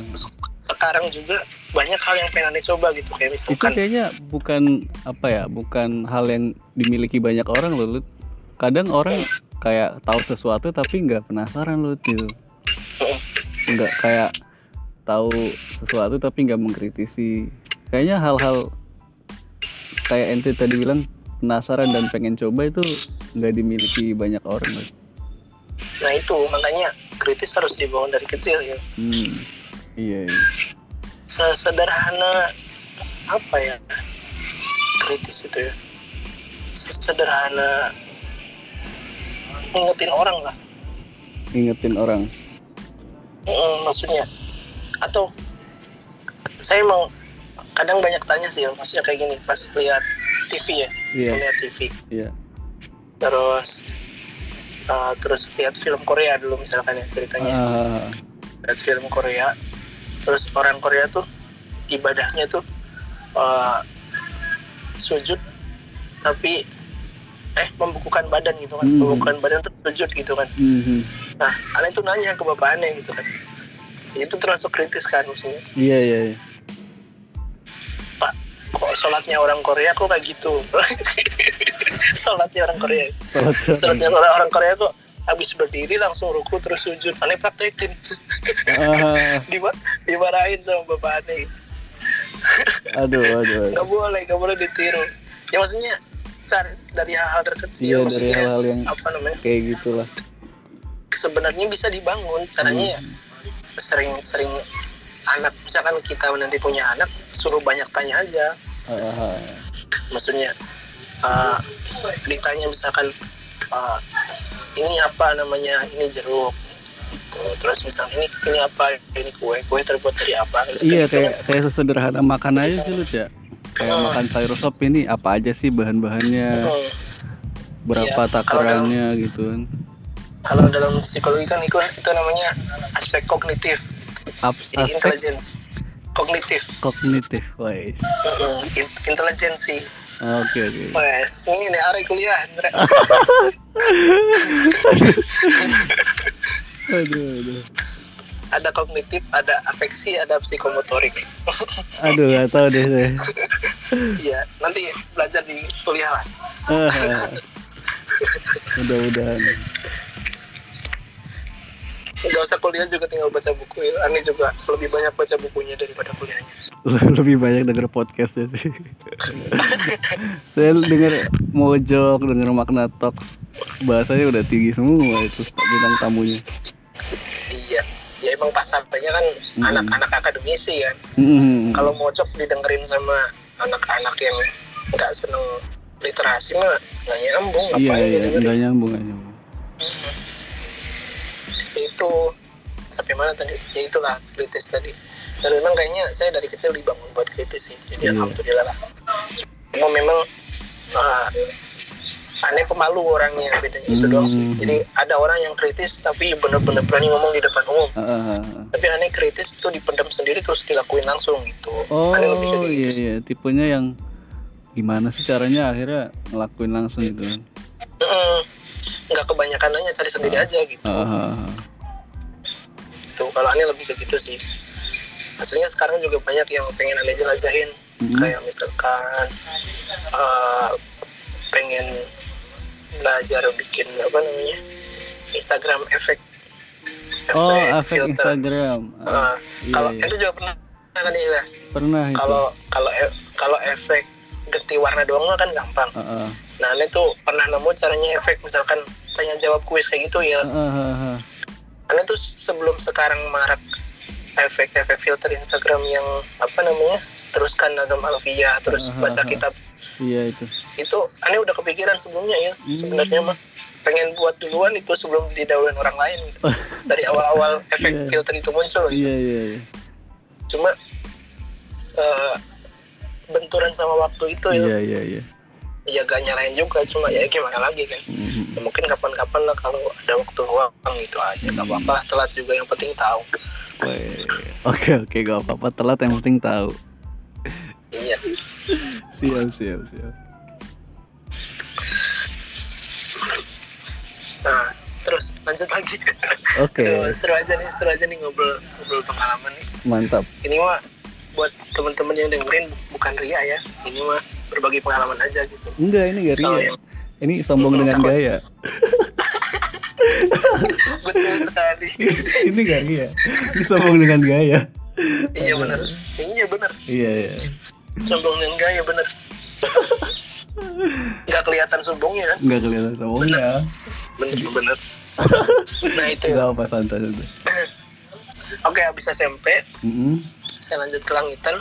sekarang juga banyak hal yang pengen anda coba gitu kayak Itu misalkan kayaknya bukan apa ya, bukan hal yang dimiliki banyak orang loh, Lut. Kadang orang kayak tahu sesuatu tapi nggak penasaran loh gitu. Nggak kayak tahu sesuatu tapi nggak mengkritisi. Kayaknya hal-hal kayak ente tadi bilang penasaran dan pengen coba itu nggak dimiliki banyak orang loh. nah itu makanya kritis harus dibangun dari kecil ya. Hmm. Iya. iya. Sesederhana apa ya kritis itu ya. Sesederhana ngingetin orang lah. Ingetin orang. Mm, maksudnya atau saya emang kadang banyak tanya sih maksudnya kayak gini pas lihat TV ya Iya. lihat TV Iya. terus uh, terus lihat film Korea dulu misalkan ya ceritanya Ah, lihat film Korea terus orang Korea tuh ibadahnya tuh uh, sujud tapi eh membukukan badan gitu kan Hmm. membukukan badan tuh sujud gitu kan mhm. nah aneh tuh nanya ke bapak aneh gitu kan itu termasuk kritis kan maksudnya Iya iya. iya. Pak, kok sholatnya orang Korea kok kayak gitu? sholatnya orang Korea. Sholatnya orang, orang Korea kok habis berdiri langsung ruku terus sujud. Aneh praktekin. Diba- dimarahin sama bapak aneh. aduh aduh, nggak boleh nggak boleh ditiru ya maksudnya cari dari hal-hal terkecil iya dari hal-hal yang apa namanya kayak gitulah sebenarnya bisa dibangun caranya ya sering-sering anak misalkan kita nanti punya anak suruh banyak tanya aja ah. maksudnya uh, ditanya misalkan uh, ini apa namanya ini jeruk. Gitu. terus misalnya ini ini apa ini kue kue terbuat dari apa gitu. iya kayak kayak sesederhana makan aja sih lu ya kayak makan sayur sop ini apa aja sih bahan-bahannya? Hmm. berapa Iya, takarannya gitu kan? Kalau dalam psikologi kan itu, itu namanya aspek kognitif. Abs- jadi aspek? intelligence. Kognitif. Kognitif wes Mm-mm. In- intelijensi oke oke. Wes ini nih hari kuliah aduh aduh. Ada kognitif ada afeksi ada psikomotorik. Aduh gak tau deh saya Iya, nanti belajar di kuliah lah. Ah, mudah-mudahan Gak usah kuliah juga tinggal baca buku. ya. Ani juga lebih banyak baca bukunya daripada kuliahnya. lebih banyak denger podcastnya sih saya denger mojok denger makna talks bahasanya udah tinggi semua itu bintang tamunya Iya, ya emang pasarnya kan Hmm. anak-anak akademisi kan. Hmm. Kalau mojok didengerin sama anak-anak yang nggak seneng literasi mah nggak nyambung. iya iya nggak nyambung nggak nyambung Itu sampai mana tadi? Ya itulah kritis tadi. Dan memang kayaknya saya dari kecil dibangun buat kritis sih. Jadi Iya. alhamdulillah lah. Cuma memang uh, aneh pemalu orangnya bedanya itu doang sih. Hmm. Jadi ada orang yang kritis tapi bener-bener berani ngomong di depan umum. Ah, ah. Tapi aneh kritis itu dipendam sendiri terus dilakuin langsung gitu. oh aneh lebih kayak iya gitu sih. iya tipenya yang gimana sih caranya akhirnya ngelakuin langsung gitu Mm-mm. Nggak kebanyakan nanya cari sendiri aja gitu. Ah, ah, ah. Tuh kalau aneh lebih ke gitu sih. Hasilnya sekarang juga banyak yang pengen aneh jelajahin. Mm-mm. Kayak misalkan eh, pengen belajar bikin apa namanya Instagram efek. oh efek. Instagram Ah, Eh, iya, kalau iya. itu juga pernah kan ya. pernah itu Kalau kalau e- kalau efek ganti warna doang mah kan gampang. Ah, ah. Nah, aneh tuh pernah nemu caranya efek misalkan tanya jawab kuis kayak gitu ya. Ah, ah, ah, ah. Karena tuh sebelum sekarang marak efek-efek filter Instagram yang apa namanya teruskan Nazam Alfia terus Ah, ah, baca kitab iya itu itu aneh udah kepikiran sebelumnya ya Hmm. sebenarnya mah pengen buat duluan itu sebelum didahuluin orang lain gitu dari awal-awal efek Iya. filter itu muncul gitu. iya iya iya cuma eh, benturan sama waktu itu ya iya iya iya ya gak nyalain juga cuma ya gimana lagi kan Mhm. ya, mungkin kapan-kapan lah kalau ada waktu luang gitu aja Hmm. gak apa-apa lah telat juga yang penting tahu Oke oke gak apa-apa telat yang penting tahu iya siap siap siap Nah, terus lanjut lagi. Oke. Aduh, seru aja nih, seru aja nih ngobrol ngobrol pengalaman nih. mantap Ini mah buat teman-teman yang dengerin bukan ria ya. Ini mah berbagi pengalaman aja gitu. enggak ini gak ria yang ini sombong dengan Takut. gaya betul sekali. ini gak ria ini sombong dengan gaya iya benar. Iya benar. iya iya Sombong dengan gaya benar. Gak kelihatan sombongnya kan? nggak kelihatan sombongnya Bener bener. nah itu. nggak apa santai santai Oke habis SMP Mhm. Saya lanjut ke langitan.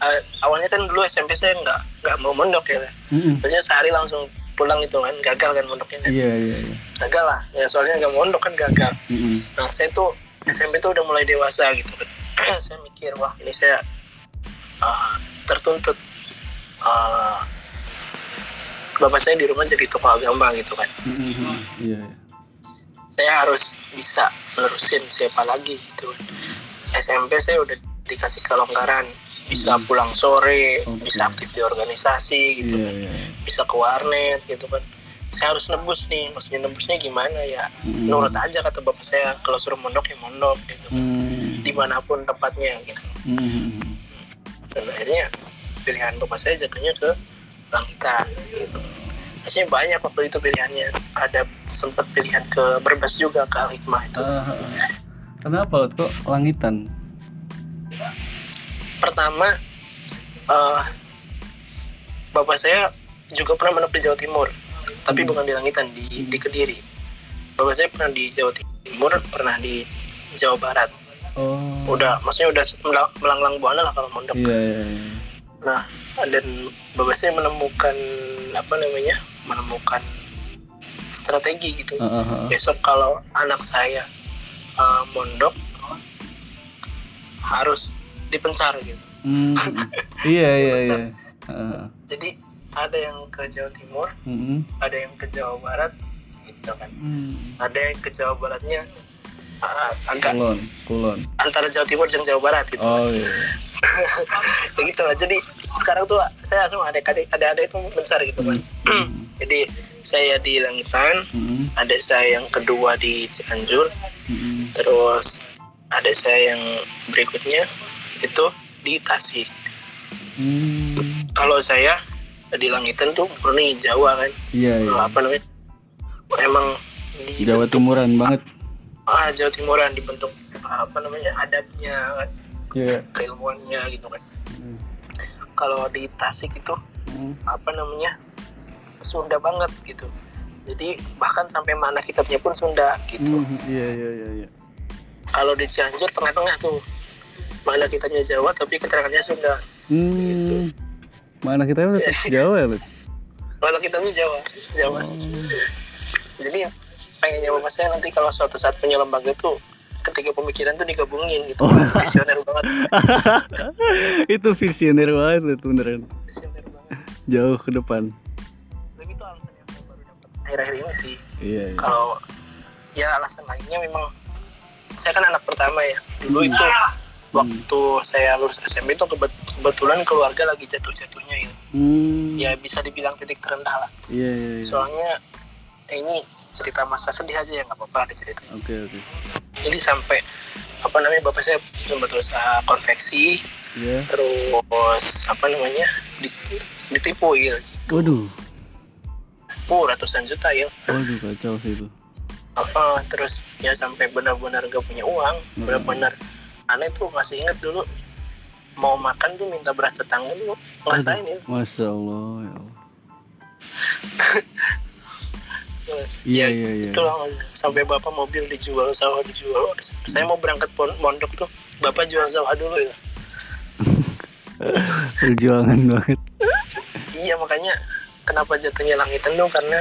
Eh, awalnya kan dulu SMP saya nggak nggak mau mondok ya. Mhm. Biasanya sehari langsung pulang itu kan gagal kan mondoknya kan. iya iya iya gagal lah ya soalnya nggak mondok kan gagal Mhm. nah saya tuh SMP tuh udah mulai dewasa gitu kan saya mikir wah ini saya uh, tertuntut uh, bapak saya di rumah jadi tokoh agama gitu kan Mhm. iya iya. saya harus bisa menerusin siapa lagi gitu kan SMP saya udah dikasih kelonggaran bisa Hmm. pulang sore Oke. bisa aktif di organisasi gitu iya iya bisa ke warnet gitu kan saya harus nebus nih maksudnya nebusnya gimana ya Mhm. nurut aja kata bapak saya kalau suruh mondok ya mondok gitu Mhm. di mana pun tempatnya gitu Mhm. dan akhirnya pilihan bapak saya jatuhnya ke langitan gitu Maksudnya banyak waktu itu pilihannya ada sempat pilihan ke berbas juga ke al hikmah itu ah. kenapa kok langitan pertama eh, bapak saya juga pernah menetap di Jawa Timur tapi Hmm. bukan di Langitan di di Kediri bapak saya pernah di Jawa Timur pernah di Jawa Barat Oh. udah maksudnya udah melang- melanglang buana lah kalau mondok Iya, iya, iya. nah dan bapak saya menemukan apa namanya menemukan strategi gitu Heeh, heeh. besok kalau anak saya uh, mondok harus dipencar gitu Hmm. Iya, iya, iya. Jadi ada yang ke Jawa Timur Mm-mm. ada yang ke Jawa Barat gitu kan Hmm. ada yang ke Jawa Baratnya uh, agak Kulon, kulon. antara Jawa Timur dan Jawa Barat gitu Oh iya. ya gitu lah jadi sekarang tuh saya sama adik-adik adik-adik itu besar gitu kan Hmm. jadi saya di Langitan Mm-mm. adik saya yang kedua di Cianjur Mm-mm. terus adik saya yang berikutnya itu di Tasik Hmm. kalau saya di Langitan tuh murni Jawa kan Iya, iya. apa namanya emang di Jawa Timuran banget. ah, Jawa Timuran dibentuk apa namanya adatnya kan, Iya. keilmuannya gitu kan Hmm. kalau di Tasik itu Hmm. apa namanya Sunda banget gitu jadi bahkan sampai mana kitabnya pun Sunda gitu Hmm, Iya, iya, iya, iya. kalau di Cianjur tengah-tengah tuh mana kitabnya Jawa tapi keterangannya Sunda. Hmm. Mana kita tetap Jawa ya, mana kitabnya Jawa Jawa. Jadi pengennya bapak saya nanti kalau suatu saat punya lembaga tuh ketiga pemikiran tuh digabungin gitu. Visioner banget. Itu visioner banget Lut, beneran. visioner banget. Jauh ke depan. tapi itu alasan yang saya baru dapat. Akhir-akhir ini sih. Iya, iya. kalau ya alasan lainnya memang saya kan anak pertama ya. Dulu itu waktu saya lulus SMP itu kebet- kebetulan keluarga lagi jatuh-jatuhnya ya. Hmm. ya bisa dibilang titik terendah lah Iya, iya, iya. soalnya eh, ini cerita masa sedih aja ya nggak apa-apa ada cerita Oke, oke. jadi sampai apa namanya bapak saya sempat usaha konveksi Iya. terus apa namanya di- ditipu ya Waduh. oh ratusan juta ya Waduh, kacau sih itu. Apa, terus ya sampai benar-benar gak punya uang Hmm. Aneh tuh masih inget dulu. Mau makan tuh minta beras tetangga dulu. Ngerasain ya Masya Allah, ya Allah. ya Iya, iya, iya. itu sampai bapak mobil dijual sawah dijual. Saya mau berangkat mondok tuh. Bapak jual sawah dulu ya. Perjuangan banget. iya makanya kenapa jatuhnya langitan tuh? Karena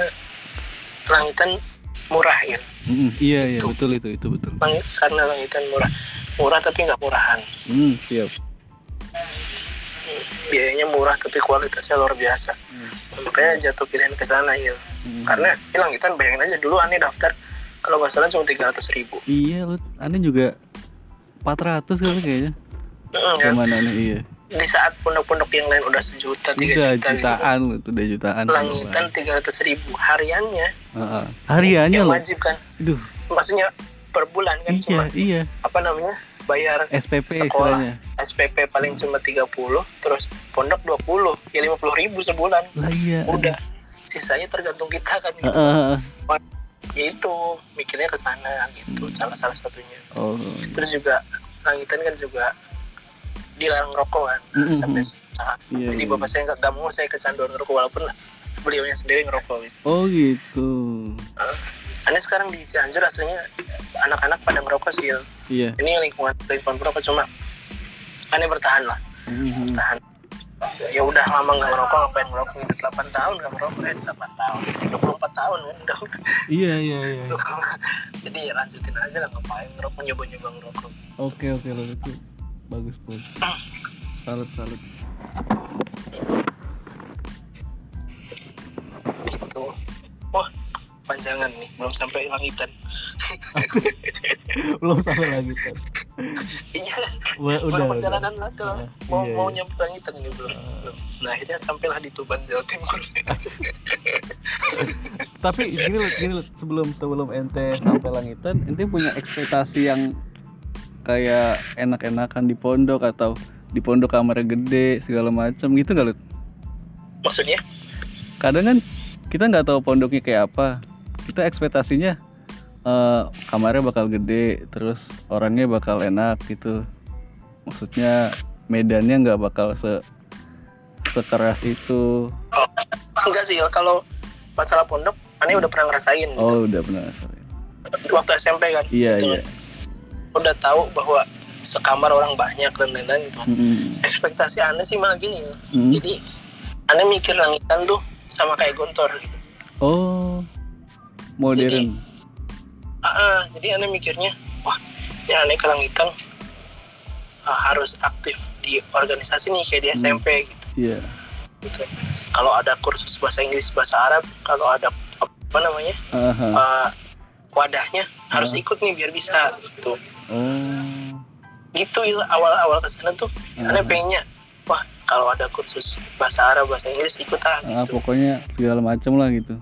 langitan murah ya. Mm, iya, iya, betul itu, itu betul. Langit, karena langitan murah murah tapi nggak murahan Hmm, siap. biayanya murah tapi kualitasnya luar biasa makanya jatuh pilihan ke sana ya Hmm. karena ini langitan bayangin aja dulu aneh daftar kalau nggak salah cuma tiga ratus ribu Iya, lu aneh juga 400 kali kayaknya. Mm, kan? Gimana nih, iya. di saat pondok-pondok yang lain udah sejuta tiga Udah juta gitu. jutaan tuh udah jutaan. langitan tiga ratus ribu hariannya Heeh. Hariannya yang wajib kan Aduh, maksudnya per bulan kan iya, cuma iya. apa namanya bayar SPP Sekolah. istilahnya. SPP paling cuma 30 terus pondok 20 ya 50 ribu sebulan Lah iya. udah sisanya tergantung kita kan gitu. Heeh, heeh. ya itu mikirnya ke sana gitu salah salah satunya Oh. terus juga langitan kan juga dilarang rokok kan Mm-mm. sampai saat Iya, jadi iya. bapak saya nggak mau saya kecanduan ngerokok walaupun beliaunya sendiri ngerokok gitu Oh gitu. Aneh sekarang di Cianjur aslinya anak-anak pada ngerokok sih ya. Iya. ini lingkungan lingkungan perokok cuma aneh bertahan lah Mhm. bertahan ya udah lama nggak ngerokok ngapain ngerokok gitu 8 tahun nggak ngerokok eh 8 tahun 24 tahun kan udah Iya iya iya. jadi ya lanjutin aja lah ngapain ngerokok nyoba-nyoba ngerokok Oke oke lo itu bagus pun. Salut salut. gitu panjangan nih belum sampai langitan Belum sampai lagi kan. iya baru udah. perjalanan udah. lah tuh Ah, mau iya, mau iya. nyampe langitan nih belum Belum. nah akhirnya sampailah di Tuban Jawa Timur Tapi gini Lut, gini Lut, sebelum sebelum ente sampai langitan, ente punya ekspektasi yang kayak enak-enakan di pondok atau di pondok kamarnya gede segala macam gitu nggak Lut? maksudnya kadang kan kita nggak tahu pondoknya kayak apa kita ekspektasinya eh, kamarnya bakal gede terus orangnya bakal enak gitu maksudnya medannya nggak bakal se sekeras itu enggak sih kalau masalah pondok aneh udah pernah ngerasain gitu. oh udah pernah sorry. waktu SMP kan iya Gitu. iya udah tahu bahwa sekamar orang banyak dan lain-lain gitu Mm-mm. ekspektasi aneh sih malah gini ya. Mm. jadi aneh mikir langitan tuh sama kayak gontor gitu oh modern Ah, ah, jadi aneh mikirnya wah ini aneh ke langitan ah, harus aktif di organisasi nih kayak di Hmm. SMP gitu iya gitu. Kalau ada kursus bahasa Inggris, bahasa Arab, kalau ada apa namanya Aha. uh, wadahnya harus Ah. ikut nih biar bisa gitu. oh Gitu awal-awal ke sana tuh, Ah. aneh pengennya, wah kalau ada kursus bahasa Arab, bahasa Inggris ikut ah. Ah, Gitu. pokoknya segala macam lah gitu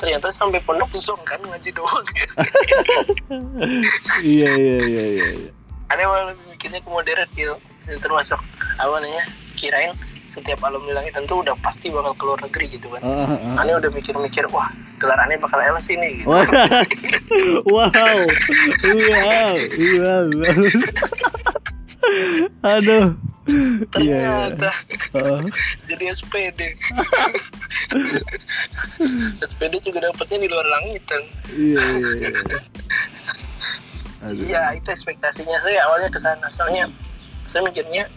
Ternyata sampai pondok di zone kan ngaji doang. iya iya iya iya iya. aneh malah lebih mikirnya ke modern Il. termasuk apa namanya kirain setiap alumni langitan tuh udah pasti bakal keluar negeri gitu kan. Aneh udah mikir-mikir, wah gelar aneh bakal LS ini gitu. Wah. wow wow wow aduh iya iya Ternyata Oh, jadi SPD. SPD juga dapetnya di luar langitan. iya iya iya Iya, itu ekspektasinya saya awalnya ke sana. Soalnya saya mikirnya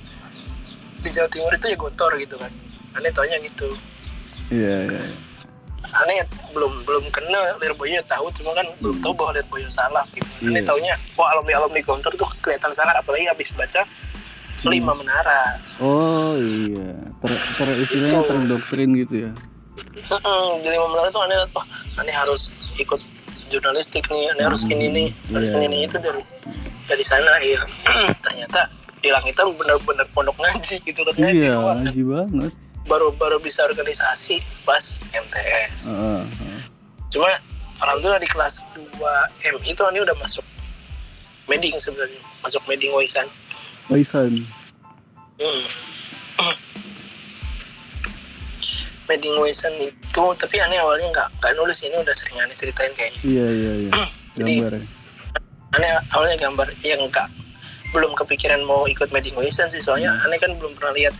di Jawa Timur itu ya gotor gitu kan. Aneh taunya gitu. iya iya iya. Aneh belum belum kena Lirboyo tahu, cuma kan belum tahu bahwa Lirboyo salah gitu. Aneh Iya. taunya, wah alumni alumni gontor tuh kelihatan sangat, apalagi habis baca Hmm. lima menara. oh iya ter, ter istilahnya Itu. terdoktrin gitu ya Mm-mm, di lima menara tuh aneh wah aneh harus ikut jurnalistik nih, aneh harus ini nih, harus Iya. ini nih itu dari dari sana ya. Ternyata di langitan bener-bener pondok ngaji gitu kan ngaji iya ngaji banget baru baru bisa organisasi pas MTS. Heeh, heeh. Cuma alhamdulillah di kelas 2 M itu aneh udah masuk meding sebenarnya, masuk meding Waisan. Waisan Hmm. Meding Waisan itu, tapi aneh awalnya nggak nggak nulis ini udah sering aneh ceritain kayaknya. iya iya iya Jadi- gambar ya. Aneh awalnya gambar yang nggak belum kepikiran mau ikut Meding Waisan sih, soalnya Hmm. aneh kan belum pernah lihat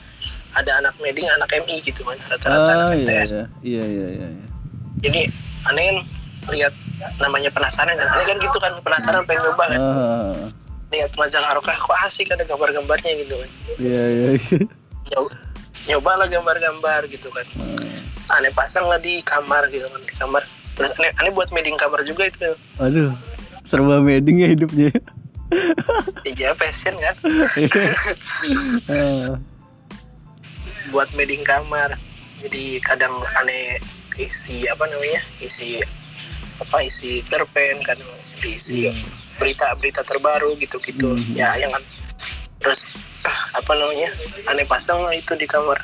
ada anak Meding, anak MI gitu kan, rata-rata ah anak iya MTS. iya. Iya iya iya iya. Jadi aneh kan lihat namanya penasaran kan, aneh kan gitu kan penasaran pengen nyoba kan, ah lihat majalah Harokah kok asik ada gambar-gambarnya gitu kan. iya iya iya. Nyoba, nyoba lah gambar-gambar gitu kan. Ah, aneh pasang lah di kamar gitu kan di kamar. Terus aneh, aneh buat meeting kamar juga itu. Aduh serba meding ya hidupnya. Iya passion kan? Ah, buat meeting kamar. Jadi kadang aneh isi apa namanya isi apa isi cerpen kadang diisi iya. berita-berita terbaru gitu-gitu. Mhm. ya yang kan terus apa namanya aneh pasang lah itu di kamar.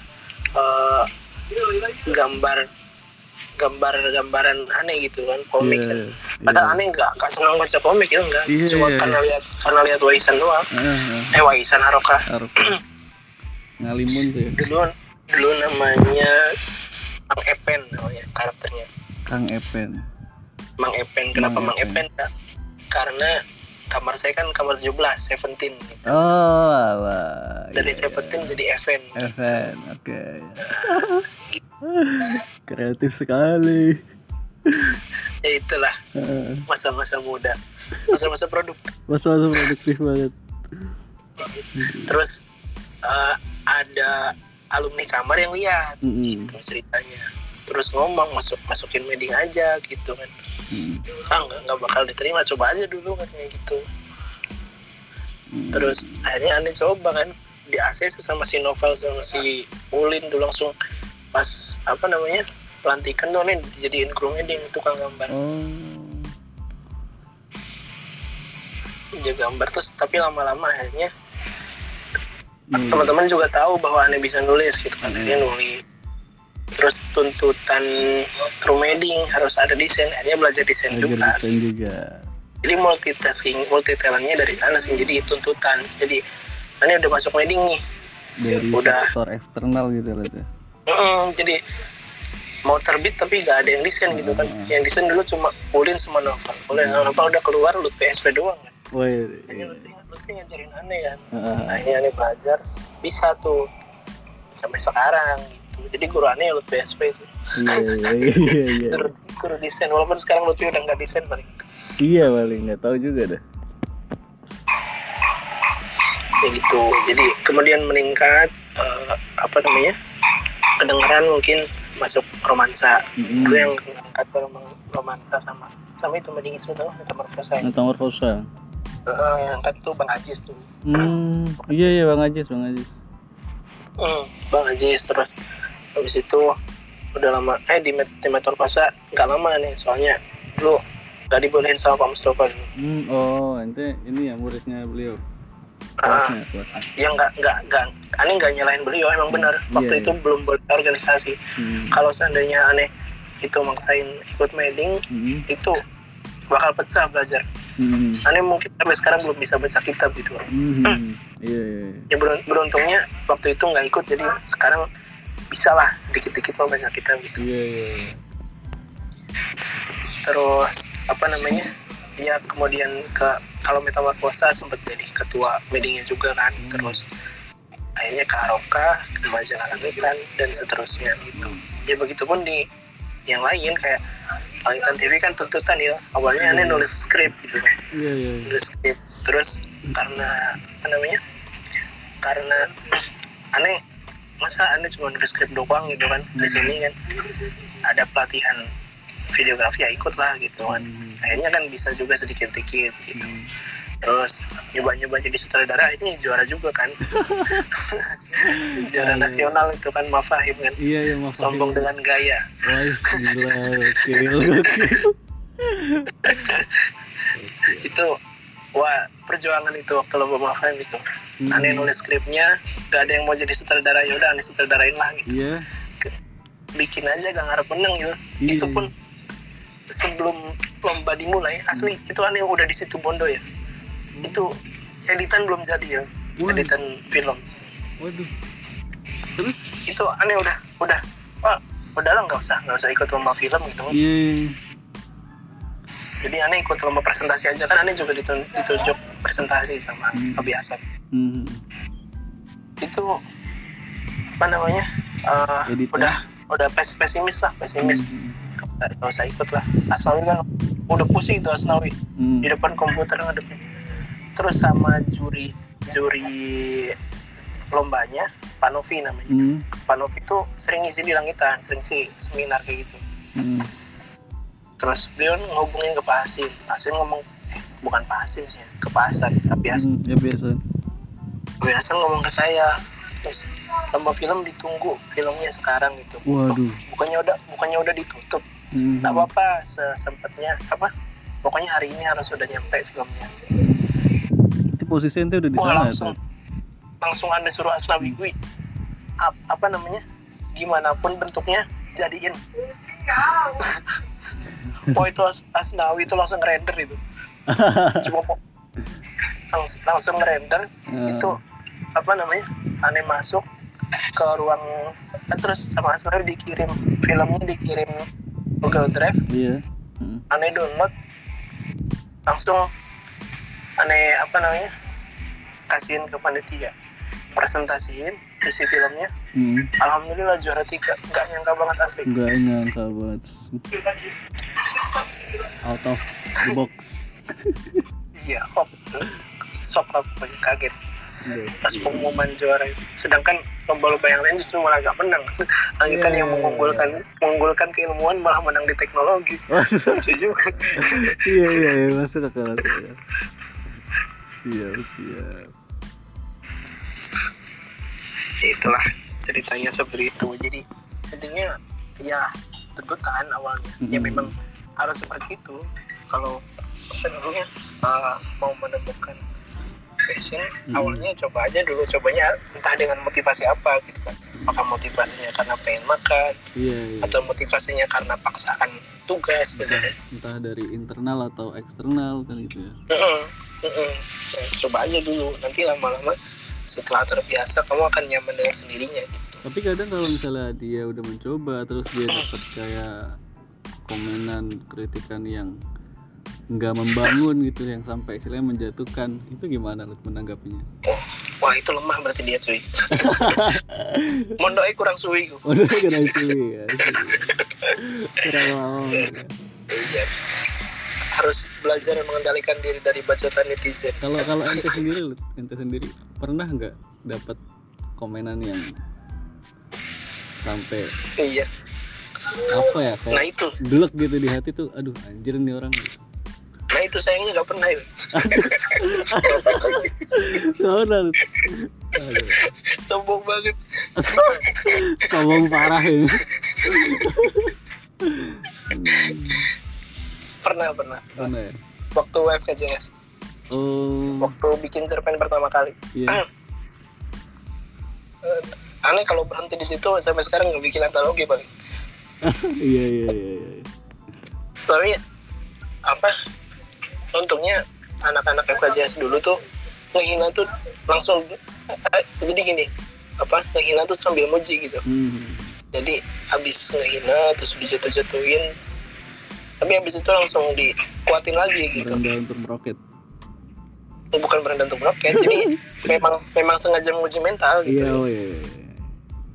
Eh, gambar gambar gambaran aneh gitu kan komik. Iya, kan padahal aneh nggak nggak senang baca komik itu enggak Iya, cuma iya, karena lihat karena lihat Waisan doang. Ah, ah, eh Waisan Harokah Arok. ngalimun tuh ya. Dulu dulu namanya Mang Epen namanya karakternya. Kang Epen. Mang Epen kenapa Mang Mang Epen. Karena kamar saya kan kamar 17 Seventeen gitu. oh alah dari iya, Seventeen jadi Evan. Iya. Evan oke. Kreatif sekali. Ya itulah Ah, masa-masa muda. Masa-masa produk masa-masa produktif banget. Terus eh, ada alumni kamar yang lihat Mm-mm. gitu ceritanya terus ngomong masuk masukin meeting aja gitu kan Mm. ah nggak nggak bakal diterima coba aja dulu katanya gitu Mm. terus akhirnya aneh coba kan di ACC sama si Novel sama si Ulin tuh langsung pas apa namanya pelantikan tuh nih dijadiin kru meeting tukang gambar oh dia gambar terus tapi lama-lama akhirnya Hmm. teman-teman juga tahu bahwa aneh bisa nulis gitu kan Hmm. akhirnya nulis terus tuntutan kru meeting harus ada desain akhirnya belajar desain Belajar juga desain juga jadi multitasking multi talentnya dari sana sih jadi tuntutan jadi aneh udah masuk meeting nih dari Udah. faktor eksternal gitu tuh. Mm, jadi mau terbit tapi nggak ada yang desain gitu kan Hmm. yang desain dulu cuma Ulin sama Novel Ulin sama Novel udah keluar lu PSP doang kan Woi, jadi lu lu tinggal ngajarin aneh kan. Ah, akhirnya aneh belajar bisa tuh. Sampai sekarang gitu. Jadi guru aneh ya Lutfi SP itu iya iya iya iya guru, guru desain. Walaupun sekarang Lutfi udah nggak desain paling iya paling nggak tahu juga dah ya gitu. Jadi kemudian meningkat eh, apa namanya kedengeran mungkin masuk romansa. Mm-mm. gue yang angkat romansa sama sama itu Madingis lu tau metamorfosa metamorfosa Yang angkat tuh Bang Ajis tuh. Hmm iya iya bang Ajis bang Ajis. Hmm, Bang Ajis terus habis itu udah lama eh di, met- di nggak lama nih soalnya dulu gak dibolehin sama Pak Mustafa dulu. Hmm oh ente ini ya muridnya beliau. Ah, yang nggak nggak nggak aneh nggak nyalain beliau emang benar. Waktu Iya, itu belum boleh organisasi. Hmm. kalau seandainya aneh itu maksain ikut meeting Hmm. itu bakal pecah belajar Hmm. aneh mungkin sampai sekarang belum bisa baca kitab gitu Hmm. iya iya iya. ya berun- beruntungnya waktu itu nggak ikut jadi sekarang bisa lah dikit-dikit mau baca kitab gitu iya iya terus apa namanya ya kemudian ke kalau metamorfosa sempat jadi ketua meetingnya juga kan Hmm. terus akhirnya ke Aroka ke majalah langitan dan seterusnya gitu ya begitupun di yang lain kayak langitan TV kan tuntutan ya. Awalnya aneh nulis skrip gitu. Kan iya iya iya. nulis skrip. Terus karena apa namanya karena aneh masa aneh cuma nulis skrip doang gitu kan di sini kan. Ada pelatihan videografi ya ikut lah gitu kan. Hmm. akhirnya kan bisa juga sedikit-sedikit gitu. Hmm. Terus nyoba-nyoba jadi sutradara ini juara juga kan. Juara Ayo. nasional itu kan Mafahim kan. Iya iya maaf sombong dengan gaya. Wah, gila, gokil, gokil. itu wah perjuangan itu waktu lomba Mafahim itu. Hmm. aneh nulis skripnya gak ada yang mau jadi sutradara ya udah aneh sutradarain lah gitu. Iya, bikin aja gak ngarep menang gitu. Iya. itu pun sebelum lomba dimulai asli itu aneh udah di situ Bondo ya itu editan belum jadi ya Wah, editan film waduh. Terus? itu aneh udah udah wah udah lah nggak usah nggak usah ikut lomba film gitu Iya. jadi aneh ikut lomba presentasi aja kan aneh juga ditun- ditunjuk presentasi sama Hmm. kebiasaan Hmm. itu apa namanya eh, Editan. udah udah pes- pesimis lah pesimis Hmm. nggak nggak usah ikut lah Asnawi kan udah pusing itu Asnawi Hmm. di depan komputer ngadepin terus sama juri juri lombanya Pak Novi namanya Hmm. Pak Novi itu sering ngisi di langitan sering sih seminar kayak gitu Hmm. terus beliau ngehubungin ke Pak Hasim Pak Hasim ngomong eh bukan Pak Hasim sih ke Pak Hasan tapi Hasan Hmm, Ya biasa. Hasan ngomong ke saya terus lomba film ditunggu filmnya sekarang gitu Waduh. bukannya udah bukannya udah ditutup Hmm. nggak apa-apa sesempatnya apa pokoknya hari ini harus udah nyampe filmnya Itu posisi ente udah di sana langsung tuh. langsung anda suruh Asnawi gue ap- apa namanya gimana pun bentuknya jadiin oh itu As- Asnawi itu langsung render itu cuma po- langs- langsung ngerender Ah. itu apa namanya aneh masuk ke ruang eh, terus sama Asnawi dikirim filmnya dikirim Google Drive Iya. Hmm. aneh download langsung aneh apa namanya? Kasihin ke panitia. Presentasiin isi filmnya. Hmm. alhamdulillah juara tiga. Nggak nyangka banget asli. Enggak nyangka banget. Out of the box. iya hop. Shock lah pokoknya kaget. Iya. pas pengumuman juara itu. Sedangkan lomba-lomba yang lain justru malah gak menang. Langitan Iya, yang iya, mengunggulkan mengunggulkan keilmuan malah menang di teknologi. Lucu juga. Iya iya iya. Masuk akal. Siap siap. Ya, itulah ceritanya seperti itu jadi intinya ya tuntutan awalnya ya Mm-mm. memang harus seperti itu kalau namanya uh, mau menemukan passion Mm-mm. awalnya coba aja dulu cobanya entah dengan motivasi apa gitu kan apakah motivasinya karena pengen makan Iya iya. atau motivasinya karena paksaan tugas kan Entah dari internal atau eksternal kan gitu ya. Ya, coba aja dulu nanti lama-lama setelah terbiasa kamu akan nyaman dengan sendirinya gitu. Tapi kadang kalau misalnya dia udah mencoba terus dia dapat kayak komenan kritikan yang nggak membangun gitu yang sampai istilahnya menjatuhkan itu gimana lu menanggapinya? wah itu lemah berarti dia cuy mondoknya kurang suwi ku. Udah kena suwi ya. Kurang. Iya. harus belajar mengendalikan diri dari bacotan netizen Kalau kalau ente sendiri, ente sendiri pernah nggak dapat komenan yang sampai iya apa ya nah kayak itu delek gitu di hati tuh, aduh anjir nih orang. gitu. Itu sayangnya nggak pernah ya. Gak pernah, sombong banget sombong parah ini. pernah pernah Pernah ya? waktu FKJS Oh, waktu bikin cerpen pertama kali iya. Eh, aneh kalau berhenti di situ sampai sekarang nggak bikin antologi paling Iya, iya, iya, iya. tapi apa untungnya anak-anak FKJS dulu tuh ngehina tuh langsung eh, jadi gini apa ngehina tuh sambil muji gitu Hmm. jadi habis ngehina terus dijatuh-jatuhin tapi habis itu langsung dikuatin lagi gitu Merendah untuk meroket. bukan berenda untuk roket jadi memang memang sengaja menguji mental gitu Iya, oh iya.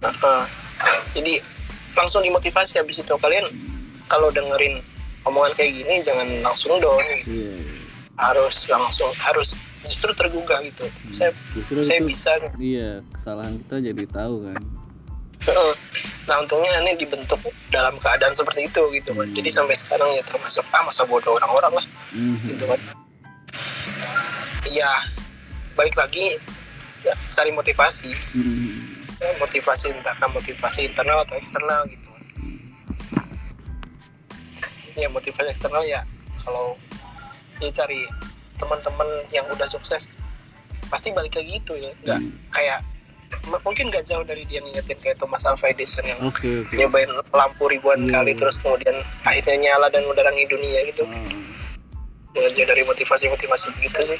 Heeh. jadi langsung dimotivasi habis itu kalian kalau dengerin omongan kayak gini jangan langsung down gitu. Iya, harus langsung harus justru tergugah gitu saya Justru saya itu, bisa iya kesalahan kita jadi tahu kan. Nah untungnya ini dibentuk dalam keadaan seperti itu gitu kan Hmm. jadi sampai sekarang ya termasuk ah masa bodoh orang-orang lah Mhm. gitu kan iya balik lagi ya, cari motivasi Mhm. Ya, motivasi entah motivasi internal atau eksternal gitu ya motivasi eksternal ya kalau ya cari teman-teman yang udah sukses pasti balik lagi gitu ya nggak Hmm. kayak mungkin nggak jauh dari dia ngingetin kayak Thomas Alva Edison yang Oke, oke. nyobain lampu ribuan Iya, kali terus kemudian akhirnya nyala dan menerangi dunia gitu nggak jauh dari motivasi-motivasi begitu sih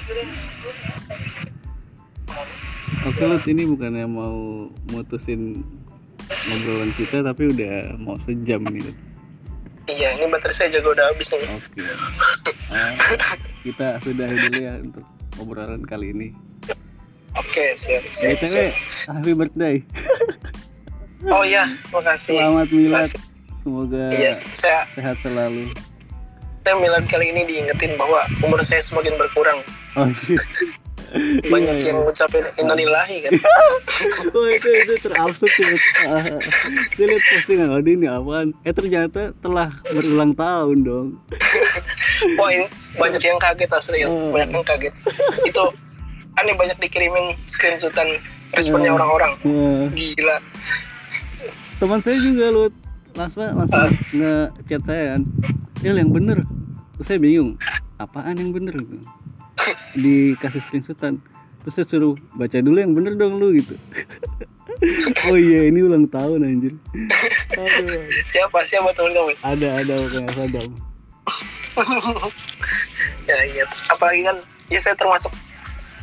Oke Lut, ini bukannya mau mutusin ngobrolan kita tapi udah mau sejam nih Lut. Iya ini baterai saya juga udah habis nih Oke. Ah, kita sudahi dulu ya untuk obrolan kali ini. oke siap siap, BTW, siap. happy birthday. oh iya makasih Selamat milad. Semoga iya saya sehat selalu. saya milad kali ini diingetin bahwa umur saya semakin berkurang Oh, yes. Banyak Iya, yang ngucapin innalillahi kan Oh itu itu terabsurd sih. Ah, Saya lihat postingan oh ini apaan? Eh ternyata telah berulang tahun dong. ini banyak yang kaget asli. Oh. banyak yang kaget itu aneh banyak dikirimin screenshotan responnya Oh. orang-orang Nah, gila teman saya juga lu langsung langsung nge-chat saya kan. Il yang bener. Terus saya bingung. Apaan yang bener gitu. Dikasih screenshotan. Terus saya suruh baca dulu yang bener dong lu gitu. oh iya ini ulang tahun anjir. Aduh. siapa siapa teman kamu Ada ada kayak Sadam. ya iya apalagi kan ya saya termasuk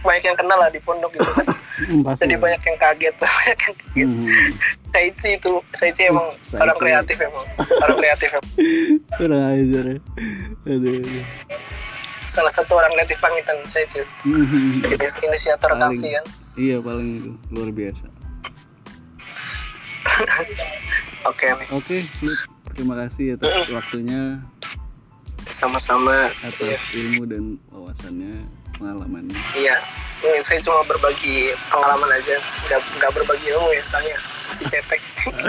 banyak yang kenal lah di pondok gitu kan pasti jadi banyak yang kaget banyak yang kaget Hmm. Saichi itu Saichi emang Saichi. orang kreatif emang orang kreatif emang Kurang ajar ya. Aduh. aduh. Salah satu orang kreatif pangitan Saichi Hmm. jadi inisiator Paling. kafe kan Iya paling itu luar biasa. oke. Oke, Lut, terima kasih atas waktunya, sama-sama atas ilmu dan wawasannya, pengalamannya. iya ini saya cuma berbagi pengalaman aja nggak nggak berbagi ilmu ya soalnya masih cetek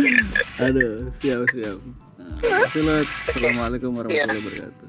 Aduh, siap siap. Nah, kasih Lut. Assalamualaikum warahmatullahi wabarakatuh.